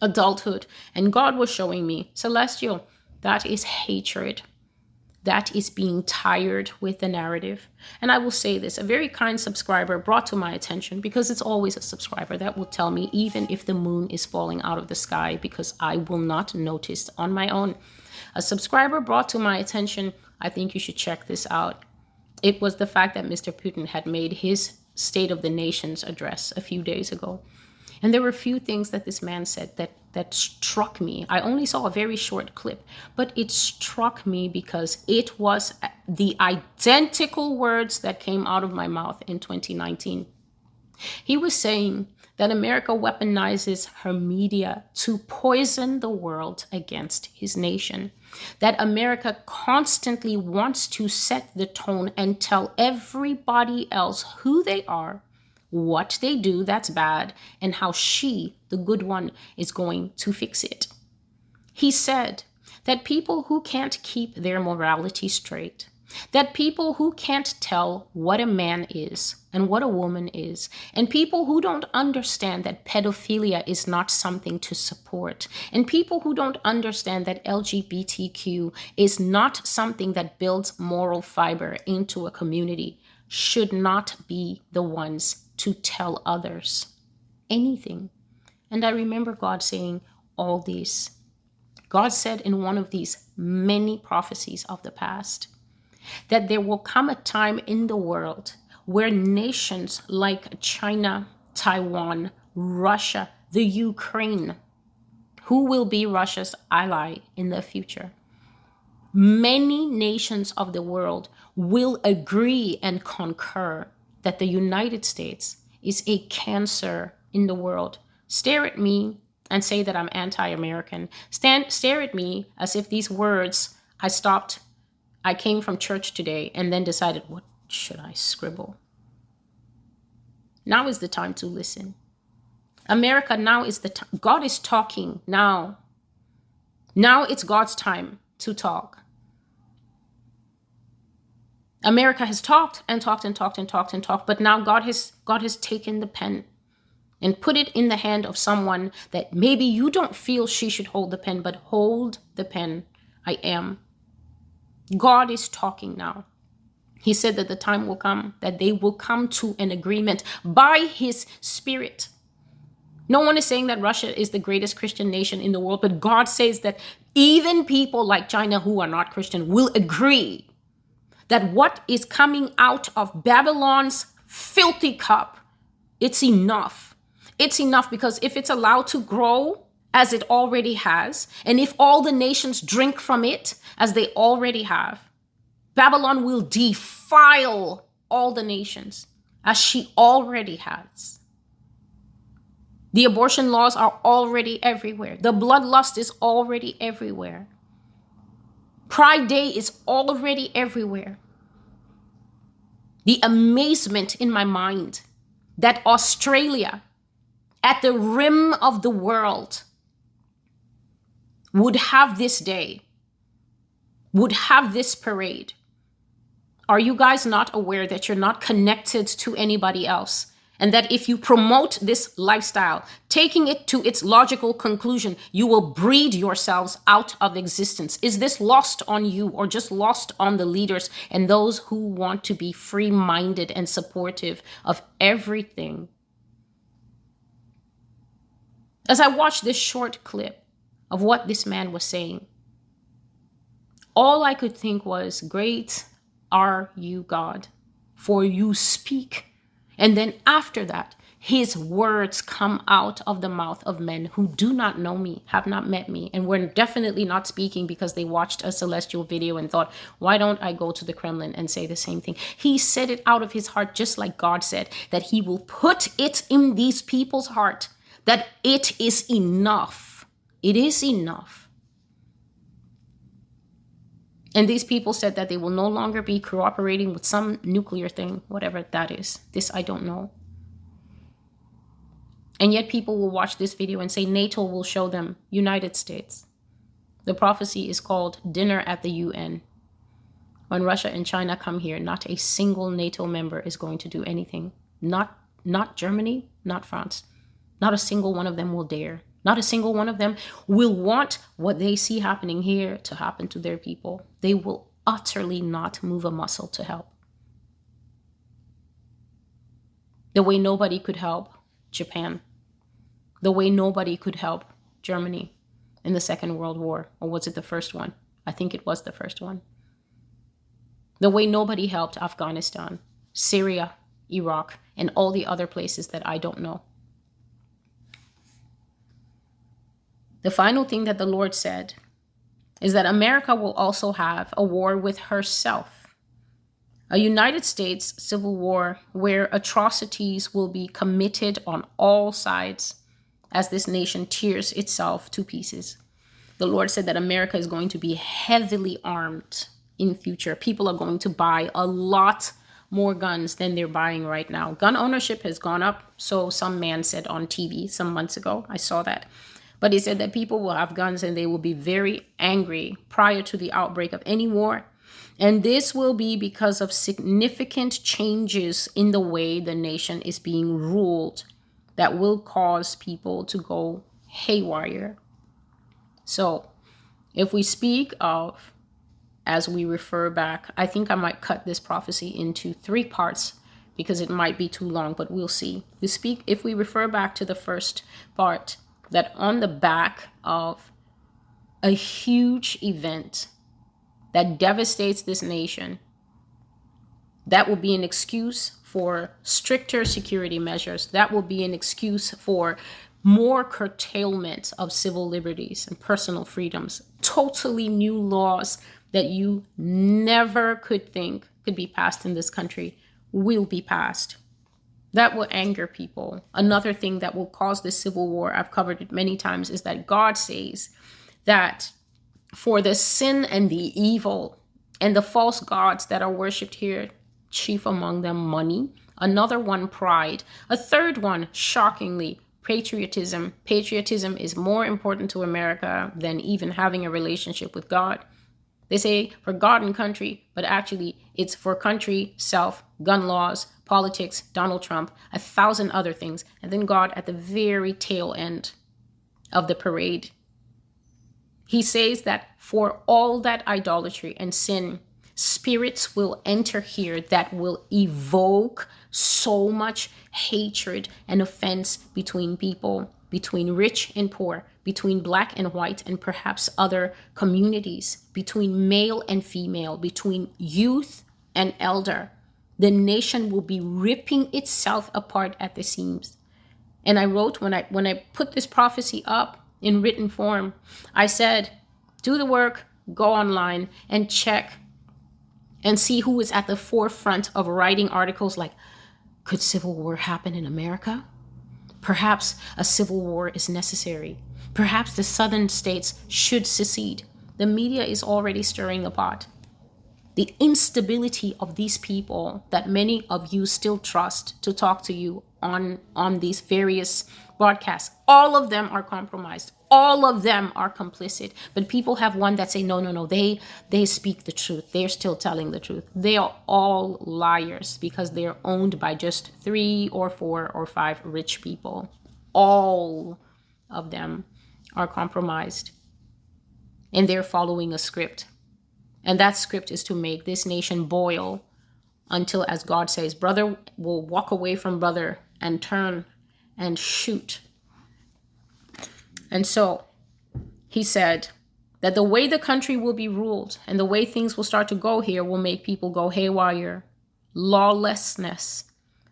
adulthood. And God was showing me, Celestial, that is hatred. That is being tired with the narrative. And I will say this a very kind subscriber brought to my attention because it's always a subscriber that will tell me, even if the moon is falling out of the sky, because I will not notice on my own. A subscriber brought to my attention, I think you should check this out. It was the fact that Mr. Putin had made his State of the Nations address a few days ago. And there were a few things that this man said that that struck me. I only saw a very short clip, but it struck me because it was uh, the identical words that came out of my mouth in 2019. He was saying that America weaponizes her media to poison the world against his nation. That America constantly wants to set the tone and tell everybody else who they are what they do that's bad, and how she, the good one, is going to fix it. He said that people who can't keep their morality straight, that people who can't tell what a man is and what a woman is, and people who don't understand that pedophilia is not something to support, and people who don't understand that LGBTQ is not something that builds moral fiber into a community, should not be the ones to tell others anything. And I remember God saying all these. God said in one of these many prophecies of the past that there will come a time in the world where nations like China, Taiwan, Russia, the Ukraine, who will be Russia's ally in the future, many nations of the world will agree and concur that the United States is a cancer in the world. Stare at me and say that I'm anti American. Stand, stare at me as if these words I stopped, I came from church today and then decided, what should I scribble? Now is the time to listen. America, now is the time. God is talking now. Now it's God's time to talk. America has talked and talked and talked and talked and talked, but now God has God has taken the pen and put it in the hand of someone that maybe you don't feel she should hold the pen, but hold the pen. I am. God is talking now. He said that the time will come that they will come to an agreement by his spirit. No one is saying that Russia is the greatest Christian nation in the world, but God says that even people like China who are not Christian will agree that what is coming out of Babylon's filthy cup, it's enough. It's enough because if it's allowed to grow as it already has, and if all the nations drink from it as they already have, Babylon will defile all the nations as she already has. The abortion laws are already everywhere. The bloodlust is already everywhere. Pride Day is already everywhere. The amazement in my mind that Australia, at the rim of the world, would have this day, would have this parade. Are you guys not aware that you're not connected to anybody else? And that if you promote this lifestyle, taking it to its logical conclusion, you will breed yourselves out of existence. Is this lost on you or just lost on the leaders and those who want to be free minded and supportive of everything? As I watched this short clip of what this man was saying, All I could think was, Great are you, God, for you speak. And then after that, his words come out of the mouth of men who do not know me, have not met me, and were definitely not speaking because they watched a celestial video and thought, why don't I go to the Kremlin and say the same thing? He said it out of his heart, just like God said, that he will put it in these people's heart that it is enough. It is enough. And these people said that they will no longer be cooperating with some nuclear thing, whatever that is. This I don't know. And yet people will watch this video and say NATO will show them United States. The prophecy is called Dinner at the UN. When Russia and China come here, not a single NATO member is going to do anything. Not not Germany, not France. Not a single one of them will dare. Not a single one of them will want what they see happening here to happen to their people. They will utterly not move a muscle to help. The way nobody could help Japan the way nobody could help Germany in the Second World War. Or was it the first one? I think it was the first one. The way nobody helped Afghanistan, Syria, Iraq, and all the other places that I don't know. The final thing that the Lord said is that America will also have a war with herself. A United States civil war where atrocities will be committed on all sides as this nation tears itself to pieces. The Lord said that America is going to be heavily armed in future. People are going to buy a lot more guns than they're buying right now. Gun ownership has gone up, so some man said on TV some months ago. I saw that. But he said that people will have guns and they will be very angry prior to the outbreak of any war. And this will be because of significant changes in the way the nation is being ruled that will cause people to go haywire. So, if we speak of, as we refer back, I think I might cut this prophecy into three parts because it might be too long, but we'll see. We speak, if we refer back to the first part, that on the back of a huge event that devastates this nation, that will be an excuse for stricter security measures. That will be an excuse for more curtailment of civil liberties and personal freedoms. Totally new laws that you never could think could be passed in this country will be passed. That will anger people. Another thing that will cause this civil war, I've covered it many times, is that God says that for the sin and the evil and the false gods that are worshipped here, chief among them money, another one pride, a third one, shockingly, patriotism. Patriotism is more important to America than even having a relationship with God. They say for God and country, but actually it's for country, self, gun laws, politics, Donald Trump, a thousand other things, and then God at the very tail end of the parade. He says that for all that idolatry and sin spirits will enter here that will evoke so much hatred and offense between people, between rich and poor, between black and white, and perhaps other communities, between male and female, between youth and elder. The nation will be ripping itself apart at the seams. And I wrote when I when I put this prophecy up in written form, I said, do the work, go online and check and see who is at the forefront of writing articles like Could civil war happen in America? Perhaps a civil war is necessary. Perhaps the southern states should secede. The media is already stirring the pot. The instability of these people that many of you still trust to talk to you on, on these various broadcasts, all of them are compromised. All of them are complicit. But people have one that say no no no they they speak the truth. They're still telling the truth. They are all liars because they're owned by just three or four or five rich people. All of them are compromised and they're following a script and that script is to make this nation boil until as god says brother will walk away from brother and turn and shoot and so he said that the way the country will be ruled and the way things will start to go here will make people go haywire. Lawlessness.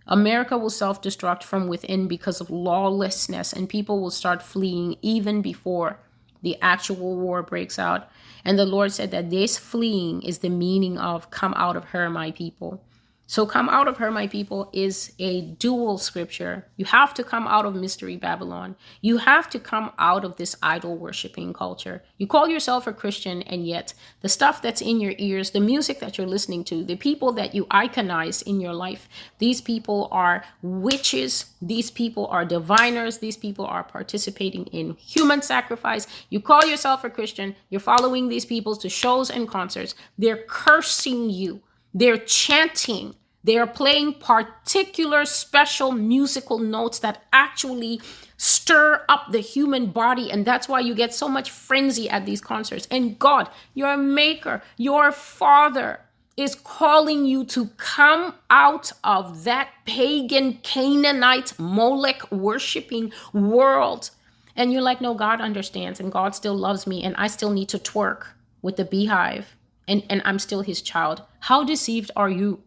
America will self destruct from within because of lawlessness, and people will start fleeing even before the actual war breaks out. And the Lord said that this fleeing is the meaning of come out of her, my people. So, come out of her, my people, is a dual scripture. You have to come out of Mystery Babylon. You have to come out of this idol worshiping culture. You call yourself a Christian, and yet the stuff that's in your ears, the music that you're listening to, the people that you iconize in your life, these people are witches. These people are diviners. These people are participating in human sacrifice. You call yourself a Christian. You're following these people to shows and concerts. They're cursing you they're chanting. They are playing particular special musical notes that actually stir up the human body. And that's why you get so much frenzy at these concerts. And God, your maker, your father, is calling you to come out of that pagan Canaanite Molech worshiping world. And you're like, no, God understands and God still loves me and I still need to twerk with the BeyHive and, and I'm still his child. How deceived are you?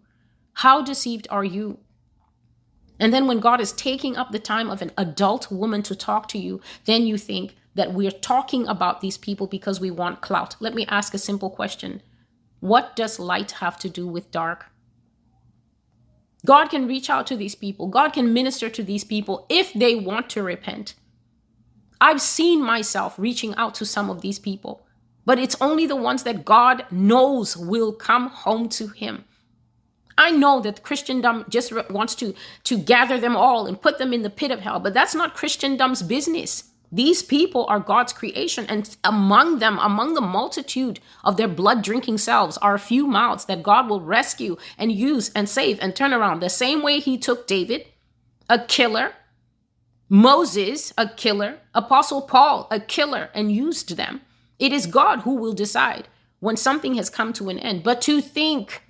How deceived are you? And then when God is taking up the time of an adult woman to talk to you, then you think that we're talking about these people because we want clout. Let me ask a simple question What does light have to do with dark? God can reach out to these people, God can minister to these people if they want to repent. I've seen myself reaching out to some of these people but it's only the ones that God knows will come home to him. I know that Christendom just wants to, to gather them all and put them in the pit of hell, but that's not Christendom's business. These people are God's creation, and among them, among the multitude of their blood drinking selves, are a few mouths that God will rescue and use and save and turn around. The same way He took David, a killer, Moses, a killer, Apostle Paul, a killer, and used them. It is God who will decide when something has come to an end. But to think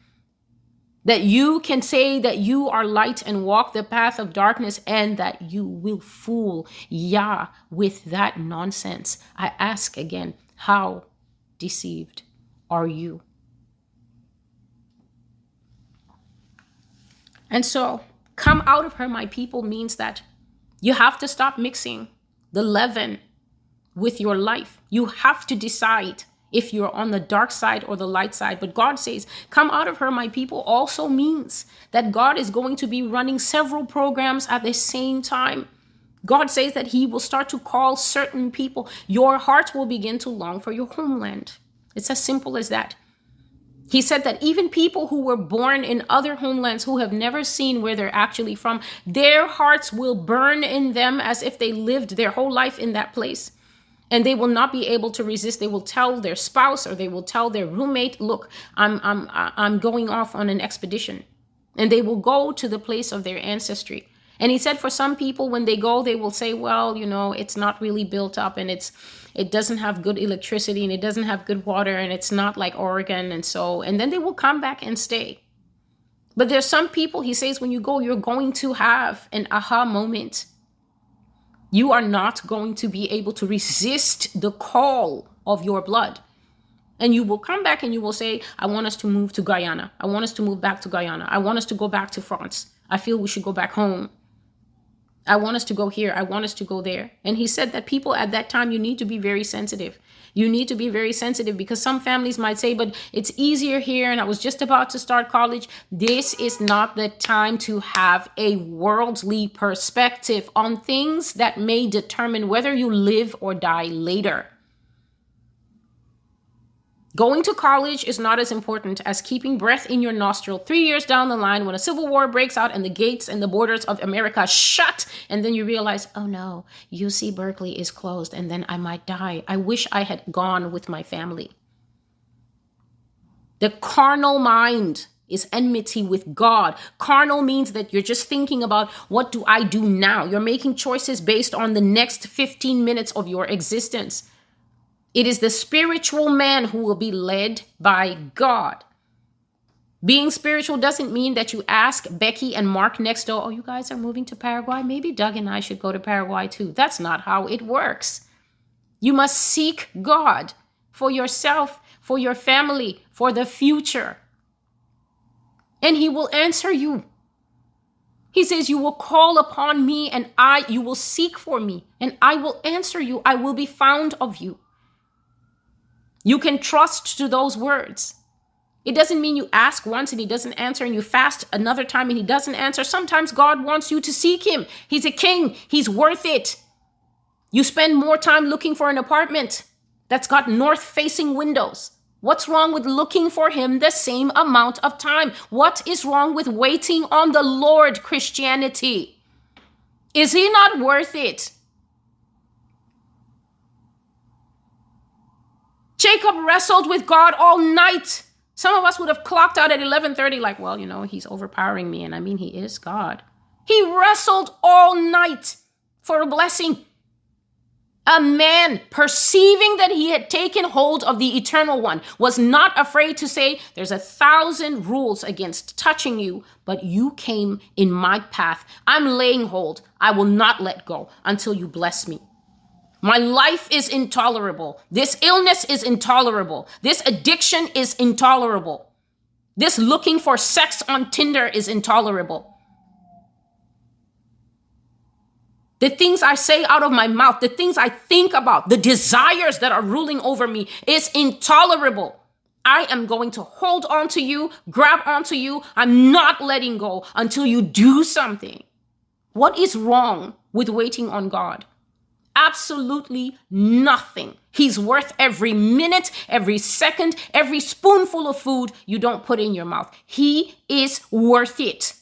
that you can say that you are light and walk the path of darkness and that you will fool Yah with that nonsense. I ask again, how deceived are you? And so, come out of her, my people, means that you have to stop mixing the leaven with your life. You have to decide if you're on the dark side or the light side. But God says, Come out of her, my people, also means that God is going to be running several programs at the same time. God says that He will start to call certain people. Your heart will begin to long for your homeland. It's as simple as that. He said that even people who were born in other homelands who have never seen where they're actually from, their hearts will burn in them as if they lived their whole life in that place and they will not be able to resist. They will tell their spouse or they will tell their roommate look i'm i'm i'm going off on an expedition. And they will go to the place of their ancestry. And he said for some people when they go they will say well you know it's not really built up and it's it doesn't have good electricity and it doesn't have good water and it's not like oregon and so and then they will come back and stay. But there's some people he says when you go you're going to have an aha moment you are not going to be able to resist the call of your blood. And you will come back and you will say, I want us to move to Guyana. I want us to move back to Guyana. I want us to go back to France. I feel we should go back home. I want us to go here. I want us to go there. And he said that people at that time, you need to be very sensitive. You need to be very sensitive because some families might say, but it's easier here. And I was just about to start college. This is not the time to have a worldly perspective on things that may determine whether you live or die later. Going to college is not as important as keeping breath in your nostril three years down the line when a civil war breaks out and the gates and the borders of America shut. And then you realize, oh no, UC Berkeley is closed and then I might die. I wish I had gone with my family. The carnal mind is enmity with God. Carnal means that you're just thinking about what do I do now? You're making choices based on the next 15 minutes of your existence. It is the spiritual man who will be led by God. Being spiritual doesn't mean that you ask Becky and Mark next door, oh, you guys are moving to Paraguay? Maybe Doug and I should go to Paraguay too. That's not how it works. You must seek God. for yourself, for your family, for the future. And He will answer you. He says, You will call upon me, and I, you will seek for me, and I will answer you. I will be found of you. You can trust to those words. It doesn't mean you ask once and he doesn't answer, and you fast another time and he doesn't answer. Sometimes God wants you to seek him. He's a king, he's worth it. You spend more time looking for an apartment that's got north facing windows. What's wrong with looking for him the same amount of time? What is wrong with waiting on the Lord, Christianity? Is he not worth it? Jacob wrestled with God all night. Some of us would have clocked out at 11:30 like, well, you know, he's overpowering me and I mean he is God. He wrestled all night for a blessing. A man perceiving that he had taken hold of the eternal one was not afraid to say, There's a thousand rules against touching you, but you came in my path. I'm laying hold. I will not let go until you bless me. My life is intolerable. This illness is intolerable. This addiction is intolerable. This looking for sex on Tinder is intolerable. The things I say out of my mouth, the things I think about, the desires that are ruling over me is intolerable. I am going to hold on to you, grab onto you. I'm not letting go until you do something. What is wrong with waiting on God? Absolutely nothing. He's worth every minute, every second, every spoonful of food you don't put in your mouth. He is worth it.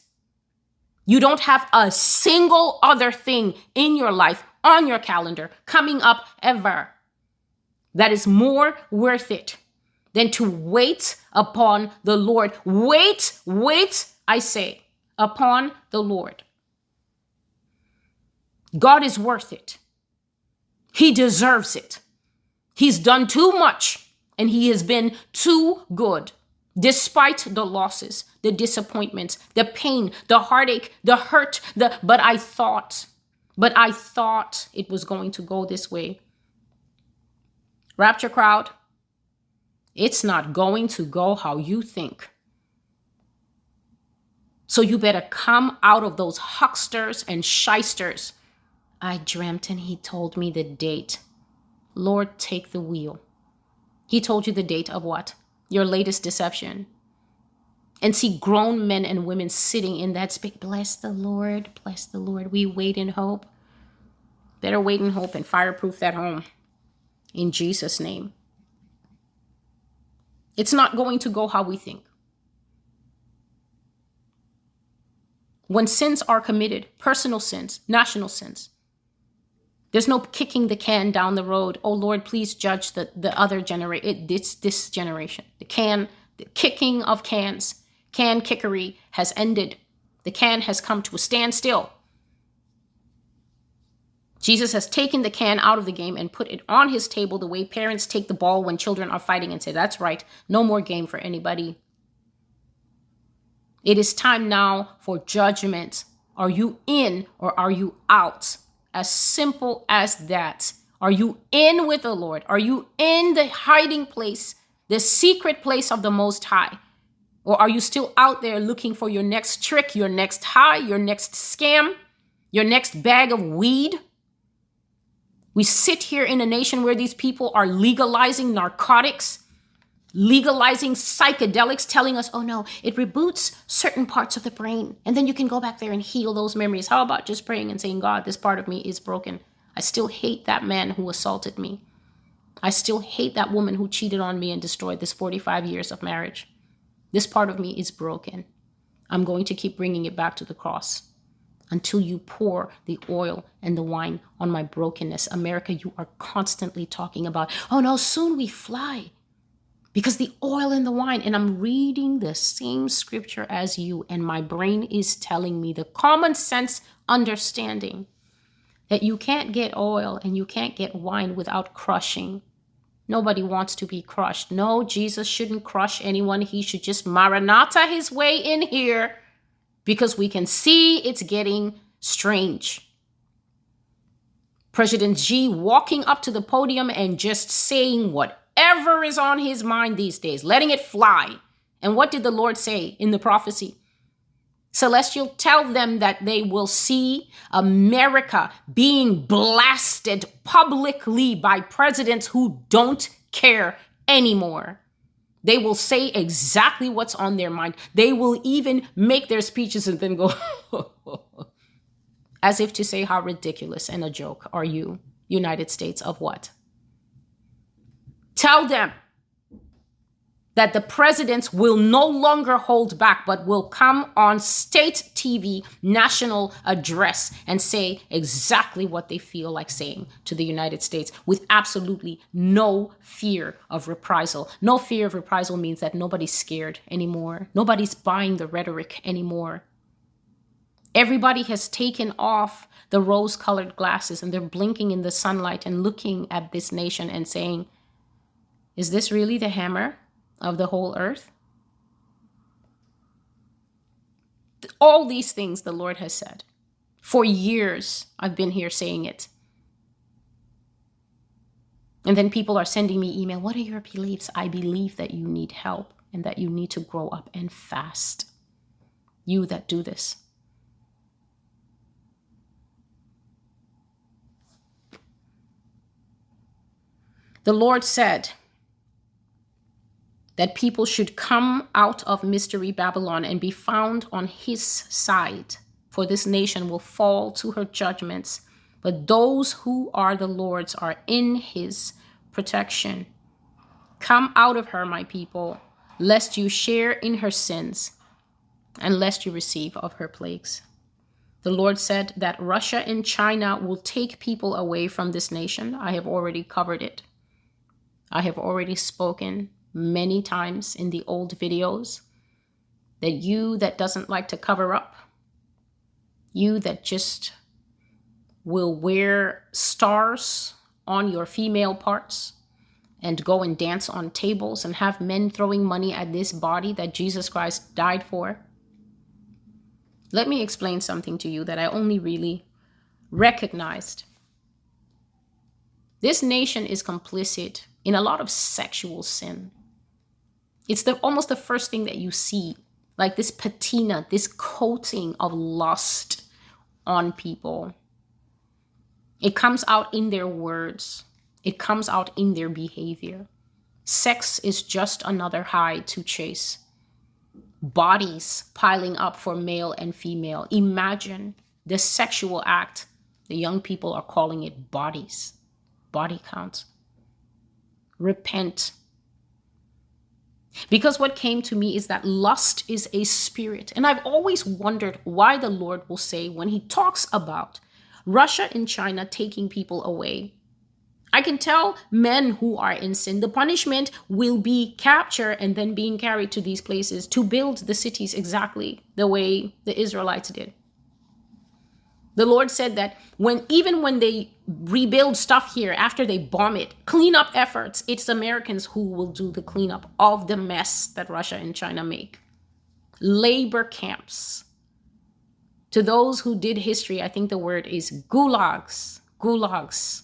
You don't have a single other thing in your life on your calendar coming up ever that is more worth it than to wait upon the Lord. Wait, wait, I say, upon the Lord. God is worth it. He deserves it. He's done too much and he has been too good. Despite the losses, the disappointments, the pain, the heartache, the hurt, the but I thought, but I thought it was going to go this way. Rapture crowd, it's not going to go how you think. So you better come out of those hucksters and shysters I dreamt and he told me the date. Lord, take the wheel. He told you the date of what? Your latest deception. And see grown men and women sitting in that space. Bless the Lord, bless the Lord. We wait in hope. Better wait in hope and fireproof that home. In Jesus' name. It's not going to go how we think. When sins are committed, personal sins, national sins, there's no kicking the can down the road. Oh Lord, please judge the, the other generation. It's this generation. The can, the kicking of cans, can kickery has ended. The can has come to a standstill. Jesus has taken the can out of the game and put it on his table the way parents take the ball when children are fighting and say, That's right, no more game for anybody. It is time now for judgment. Are you in or are you out? As simple as that. Are you in with the Lord? Are you in the hiding place, the secret place of the Most High? Or are you still out there looking for your next trick, your next high, your next scam, your next bag of weed? We sit here in a nation where these people are legalizing narcotics legalizing psychedelics, telling us, oh no, it reboots certain parts of the brain. And then you can go back there and heal those memories. How about just praying and saying, God, this part of me is broken? I still hate that man who assaulted me. I still hate that woman who cheated on me and destroyed this 45 years of marriage. This part of me is broken. I'm going to keep bringing it back to the cross until you pour the oil and the wine on my brokenness. America, you are constantly talking about, oh no, soon we fly because the oil in the wine, and I'm reading the same scripture as you, and my brain is telling me the common sense understanding that you can't get oil and you can't get wine without crushing. Nobody wants to be crushed. No, Jesus shouldn't crush anyone. He should just maranatha his way in here because we can see it's getting strange. President Xi walking up to the podium and just saying what whatever is on his mind these days, letting it fly. And what did the Lord say in the prophecy? Celestial, tell them that they will see America being blasted publicly by presidents who don't care anymore. They will say exactly what's on their mind. They will even make their speeches and then go, as if to say, How ridiculous and a joke are you, United States of what? Tell them that the presidents will no longer hold back, but will come on state TV, national address, and say exactly what they feel like saying to the United States with absolutely no fear of reprisal. No fear of reprisal means that nobody's scared anymore, nobody's buying the rhetoric anymore. Everybody has taken off the rose colored glasses and they're blinking in the sunlight and looking at this nation and saying, Is this really the hammer? of the whole earth? All these things the Lord has said. For years, I've been here saying it. And then people are sending me email, what are your beliefs? I believe that you need help and that you need to grow up and fast. You that do this. The Lord said, that people should come out of mystery Babylon and be found on his side, for this nation will fall to her judgments. But those who are the Lord's are in his protection. Come out of her, my people, lest you share in her sins and lest you receive of her plagues. The Lord said that Russia and China will take people away from this nation. I have already covered it. I have already spoken many times in the old videos that you that doesn't like to cover up, you that just will wear stars on your female parts and go and dance on tables and have men throwing money at this body that Jesus Christ died for. Let me explain something to you that I only really recognized. This nation is complicit in a lot of sexual sin. It's the almost the first thing that you see, like this patina, this coating of lust on people. It comes out in their words. It comes out in their behavior. Sex is just another high to chase. Bodies piling up for male and female. Imagine the sexual act. The young people are calling it bodies, body count. Repent because what came to me is that lust is a spirit. And I've always wondered why the Lord will say, when he talks about Russia and China taking people away, I can tell men who are in sin, the punishment will be capture and then being carried to these places to build the cities exactly the way the Israelites did. The Lord said that when even when they rebuild stuff here after they bomb it, cleanup efforts, it's Americans who will do the cleanup of the mess that Russia and China make. Labor camps. To those who did history, I think the word is gulags. Gulags.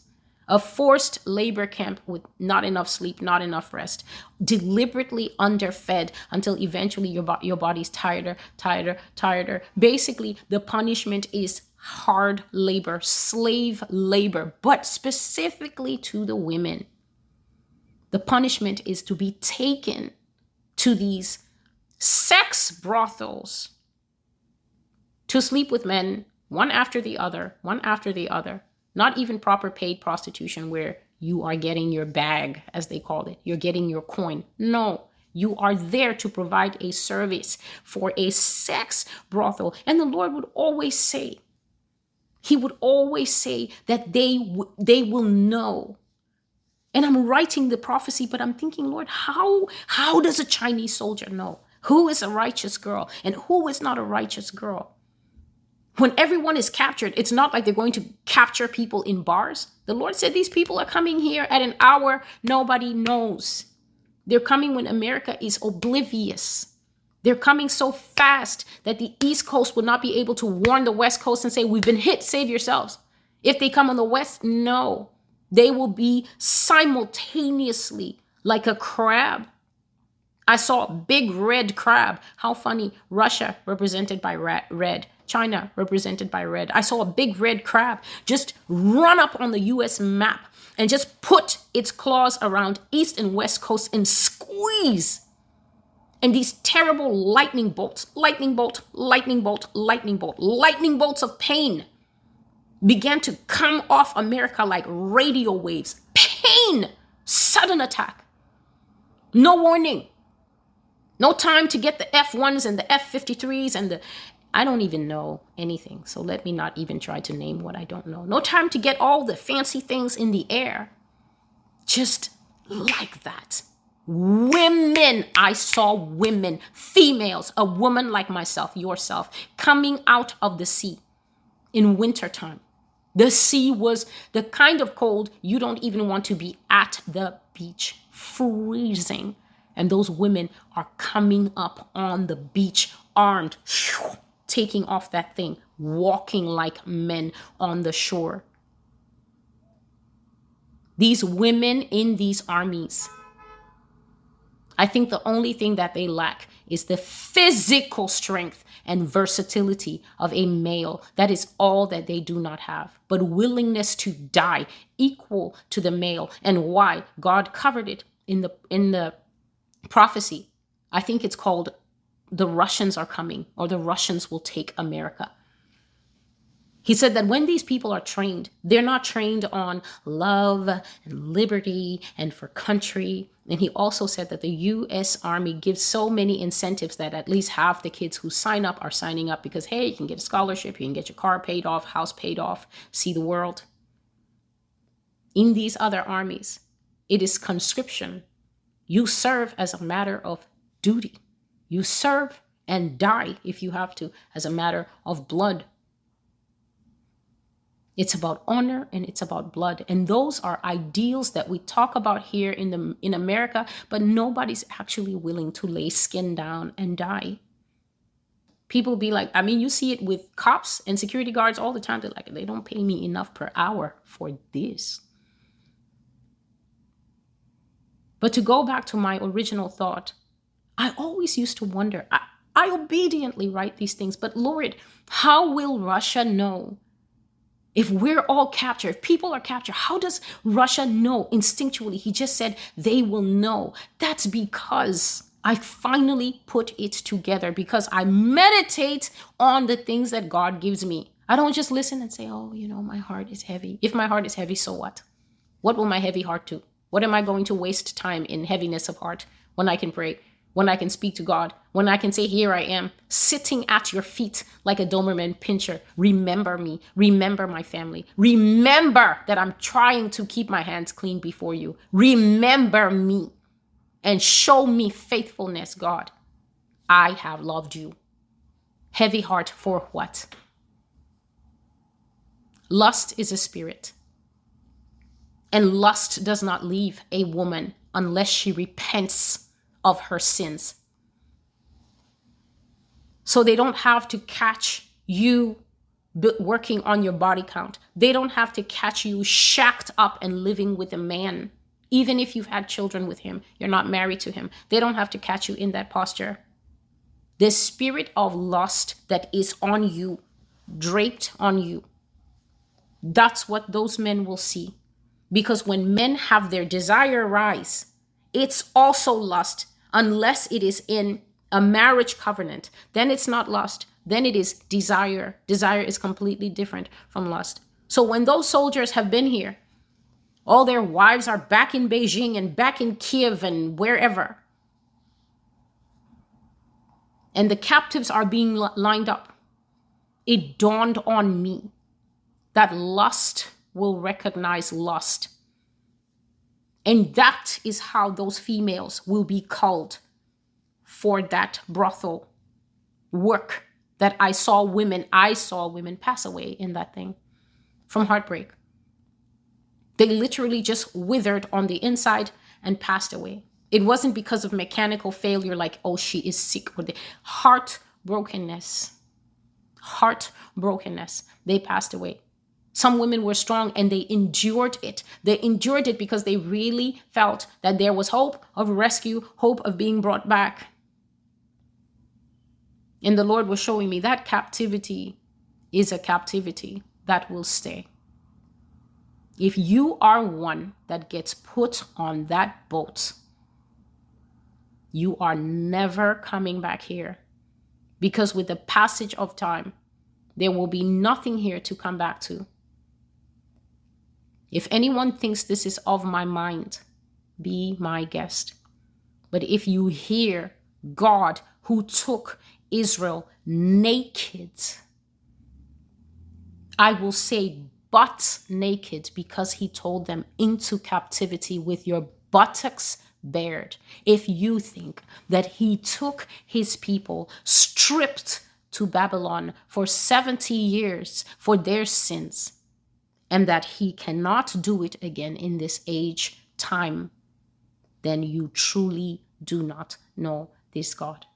A forced labor camp with not enough sleep, not enough rest, deliberately underfed until eventually your, bo- your body's tireder, tireder, tireder. Basically, the punishment is hard labor, slave labor, but specifically to the women. The punishment is to be taken to these sex brothels to sleep with men one after the other, one after the other. Not even proper paid prostitution where you are getting your bag, as they call it. You're getting your coin. No, you are there to provide a service for a sex brothel. And the Lord would always say, he would always say that they w- they will know. And i'm writing the prophecy but i'm thinking lord how how does a chinese soldier know who is a righteous girl and who is not a righteous girl? When everyone is captured it's not like they're going to capture people in bars. The lord said these people are coming here at an hour nobody knows. They're coming when america is oblivious they're coming so fast that the East Coast will not be able to warn the West Coast and say, We've been hit, save yourselves. If they come on the West, no. They will be simultaneously like a crab. I saw a big red crab. How funny. Russia represented by red. China represented by red. I saw a big red crab just run up on the US map and just put its claws around east and west coast and squeeze. And these terrible lightning bolts, lightning bolt, lightning bolt, lightning bolt, lightning bolts of pain began to come off America like radio waves. Pain, sudden attack. No warning. No time to get the F1s and the F53s and the I don't even know anything. So let me not even try to name what I don't know. No time to get all the fancy things in the air. Just like that. Women, I saw women, females, a woman like myself, yourself, coming out of the sea in wintertime. The sea was the kind of cold you don't even want to be at the beach, freezing. And those women are coming up on the beach armed, taking off that thing, walking like men on the shore. These women in these armies, I think the only thing that they lack is the physical strength and versatility of a male. That is all that they do not have, but willingness to die equal to the male. And why? God covered it in the in the prophecy. I think it's called the Russians are coming or the Russians will take America. He said that when these people are trained, they're not trained on love and liberty and for country. And he also said that the US Army gives so many incentives that at least half the kids who sign up are signing up because, hey, you can get a scholarship, you can get your car paid off, house paid off, see the world. In these other armies, it is conscription. You serve as a matter of duty. You serve and die if you have to as a matter of blood it's about honor and it's about blood. And those are ideals that we talk about here in the in America, but nobody's actually willing to lay skin down and die. People be like, I mean, you see it with cops and security guards all the time. They're like, they don't pay me enough per hour for this. But to go back to my original thought, I always used to wonder. I, I obediently write these things, but Lord, how will Russia know if we're all captured, if people are captured, how does Russia know instinctually? He just said they will know. That's because I finally put it together because I meditate on the things that God gives me. I don't just listen and say, oh, you know, my heart is heavy. If my heart is heavy, so what? What will my heavy heart do? What am I going to waste time in heaviness of heart when I can pray? When I can speak to God, when I can say, Here I am, sitting at your feet like a Doberman pinscher. Remember me. Remember my family. Remember that I'm trying to keep my hands clean before you. Remember me and show me faithfulness, God. I have loved you. Heavy heart for what? Lust is a spirit. And lust does not leave a woman unless she repents of her sins. So they don't have to catch you working on your body count. They don't have to catch you shacked up and living with a man. Even if you've had children with him, you're not married to him. They don't have to catch you in that posture. The spirit of lust that is on you, draped on you, that's what those men will see. Because when men have their desire rise, it's also lust unless it is in a marriage covenant. Then it's not lust. Then it is desire. Desire is completely different from lust. So when those soldiers have been here, all their wives are back in Beijing and back in Kiev and wherever. And the captives are being lined up. It dawned on me that lust will recognize lust and that is how those females will be called for that brothel work that I saw women, I saw women pass away in that thing from heartbreak. They literally just withered on the inside and passed away. It wasn't because of mechanical failure, like, oh, she is sick, or the heart brokenness. Heart brokenness. They passed away. Some women were strong and they endured it. They endured it because they really felt that there was hope of rescue, hope of being brought back. And the Lord was showing me that captivity is a captivity that will stay. If you are one that gets put on that boat, you are never coming back here. Because with the passage of time, there will be nothing here to come back to. If anyone thinks this is of my mind, be my guest. But if you hear God who took Israel naked, I will say, but naked, because he told them into captivity with your buttocks bared. If you think that he took his people stripped to Babylon for 70 years for their sins, and that he cannot do it again in this age time, then you truly do not know this God.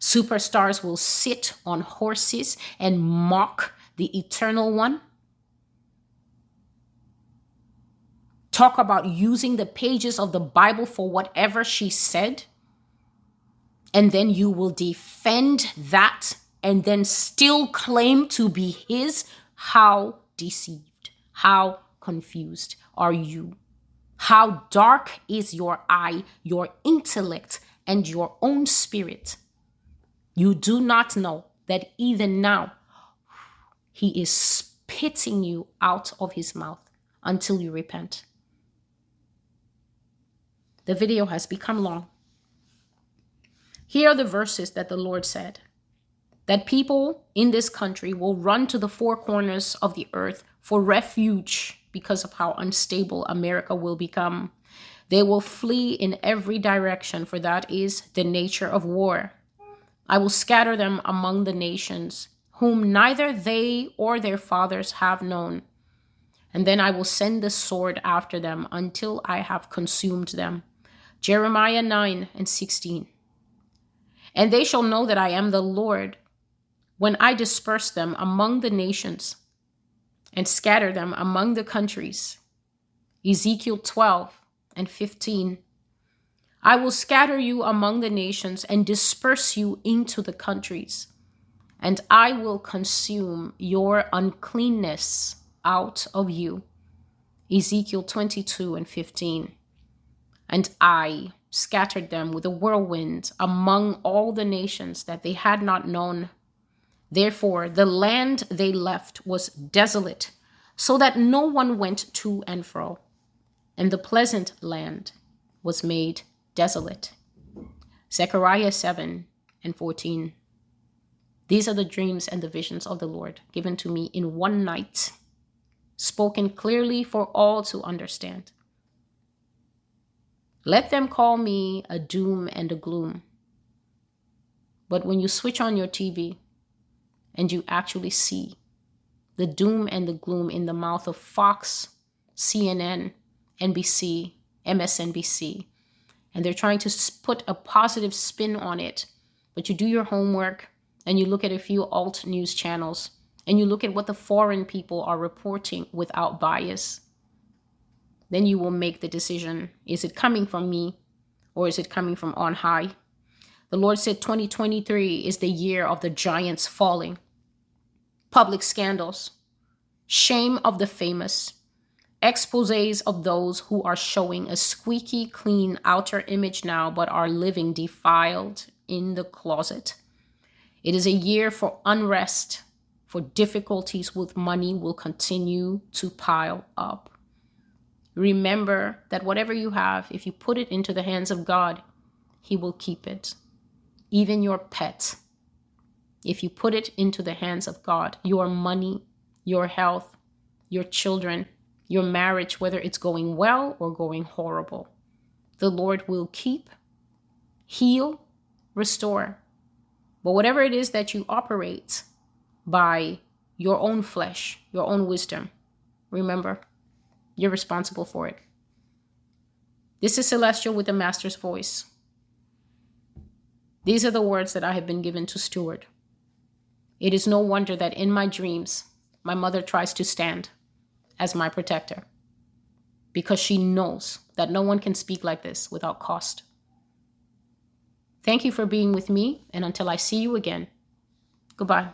Superstars will sit on horses and mock the eternal one. Talk about using the pages of the Bible for whatever she said. And then you will defend that and then still claim to be his, how deceived, how confused are you? How dark is your eye, your intellect, and your own spirit? You do not know that even now he is spitting you out of his mouth until you repent. The video has become long. Here are the verses that the Lord said that people in this country will run to the four corners of the earth for refuge because of how unstable America will become. They will flee in every direction, for that is the nature of war. I will scatter them among the nations, whom neither they or their fathers have known. And then I will send the sword after them until I have consumed them. Jeremiah 9 and 16. And they shall know that I am the Lord when I disperse them among the nations and scatter them among the countries. Ezekiel 12 and 15. I will scatter you among the nations and disperse you into the countries, and I will consume your uncleanness out of you. Ezekiel 22 and 15. And I scattered them with a whirlwind among all the nations that they had not known Therefore, the land they left was desolate, so that no one went to and fro, and the pleasant land was made desolate. Zechariah 7 and 14. These are the dreams and the visions of the Lord given to me in one night, spoken clearly for all to understand. Let them call me a doom and a gloom. But when you switch on your TV, and you actually see the doom and the gloom in the mouth of Fox, CNN, NBC, MSNBC. And they're trying to put a positive spin on it. But you do your homework and you look at a few alt news channels and you look at what the foreign people are reporting without bias. Then you will make the decision is it coming from me or is it coming from on high? The Lord said 2023 is the year of the giants falling. Public scandals, shame of the famous, exposes of those who are showing a squeaky clean outer image now but are living defiled in the closet. It is a year for unrest, for difficulties with money will continue to pile up. Remember that whatever you have, if you put it into the hands of God, He will keep it even your pet, if you put it into the hands of God, your money, your health, your children, your marriage, whether it's going well or going horrible, the Lord will keep, heal, restore. But whatever it is that you operate by your own flesh, your own wisdom, remember, you're responsible for it. This is Celestial with the Master's voice. These are the words that I have been given to steward. It is no wonder that in my dreams, my mother tries to stand as my protector because she knows that no one can speak like this without cost. Thank you for being with me, and until I see you again, goodbye.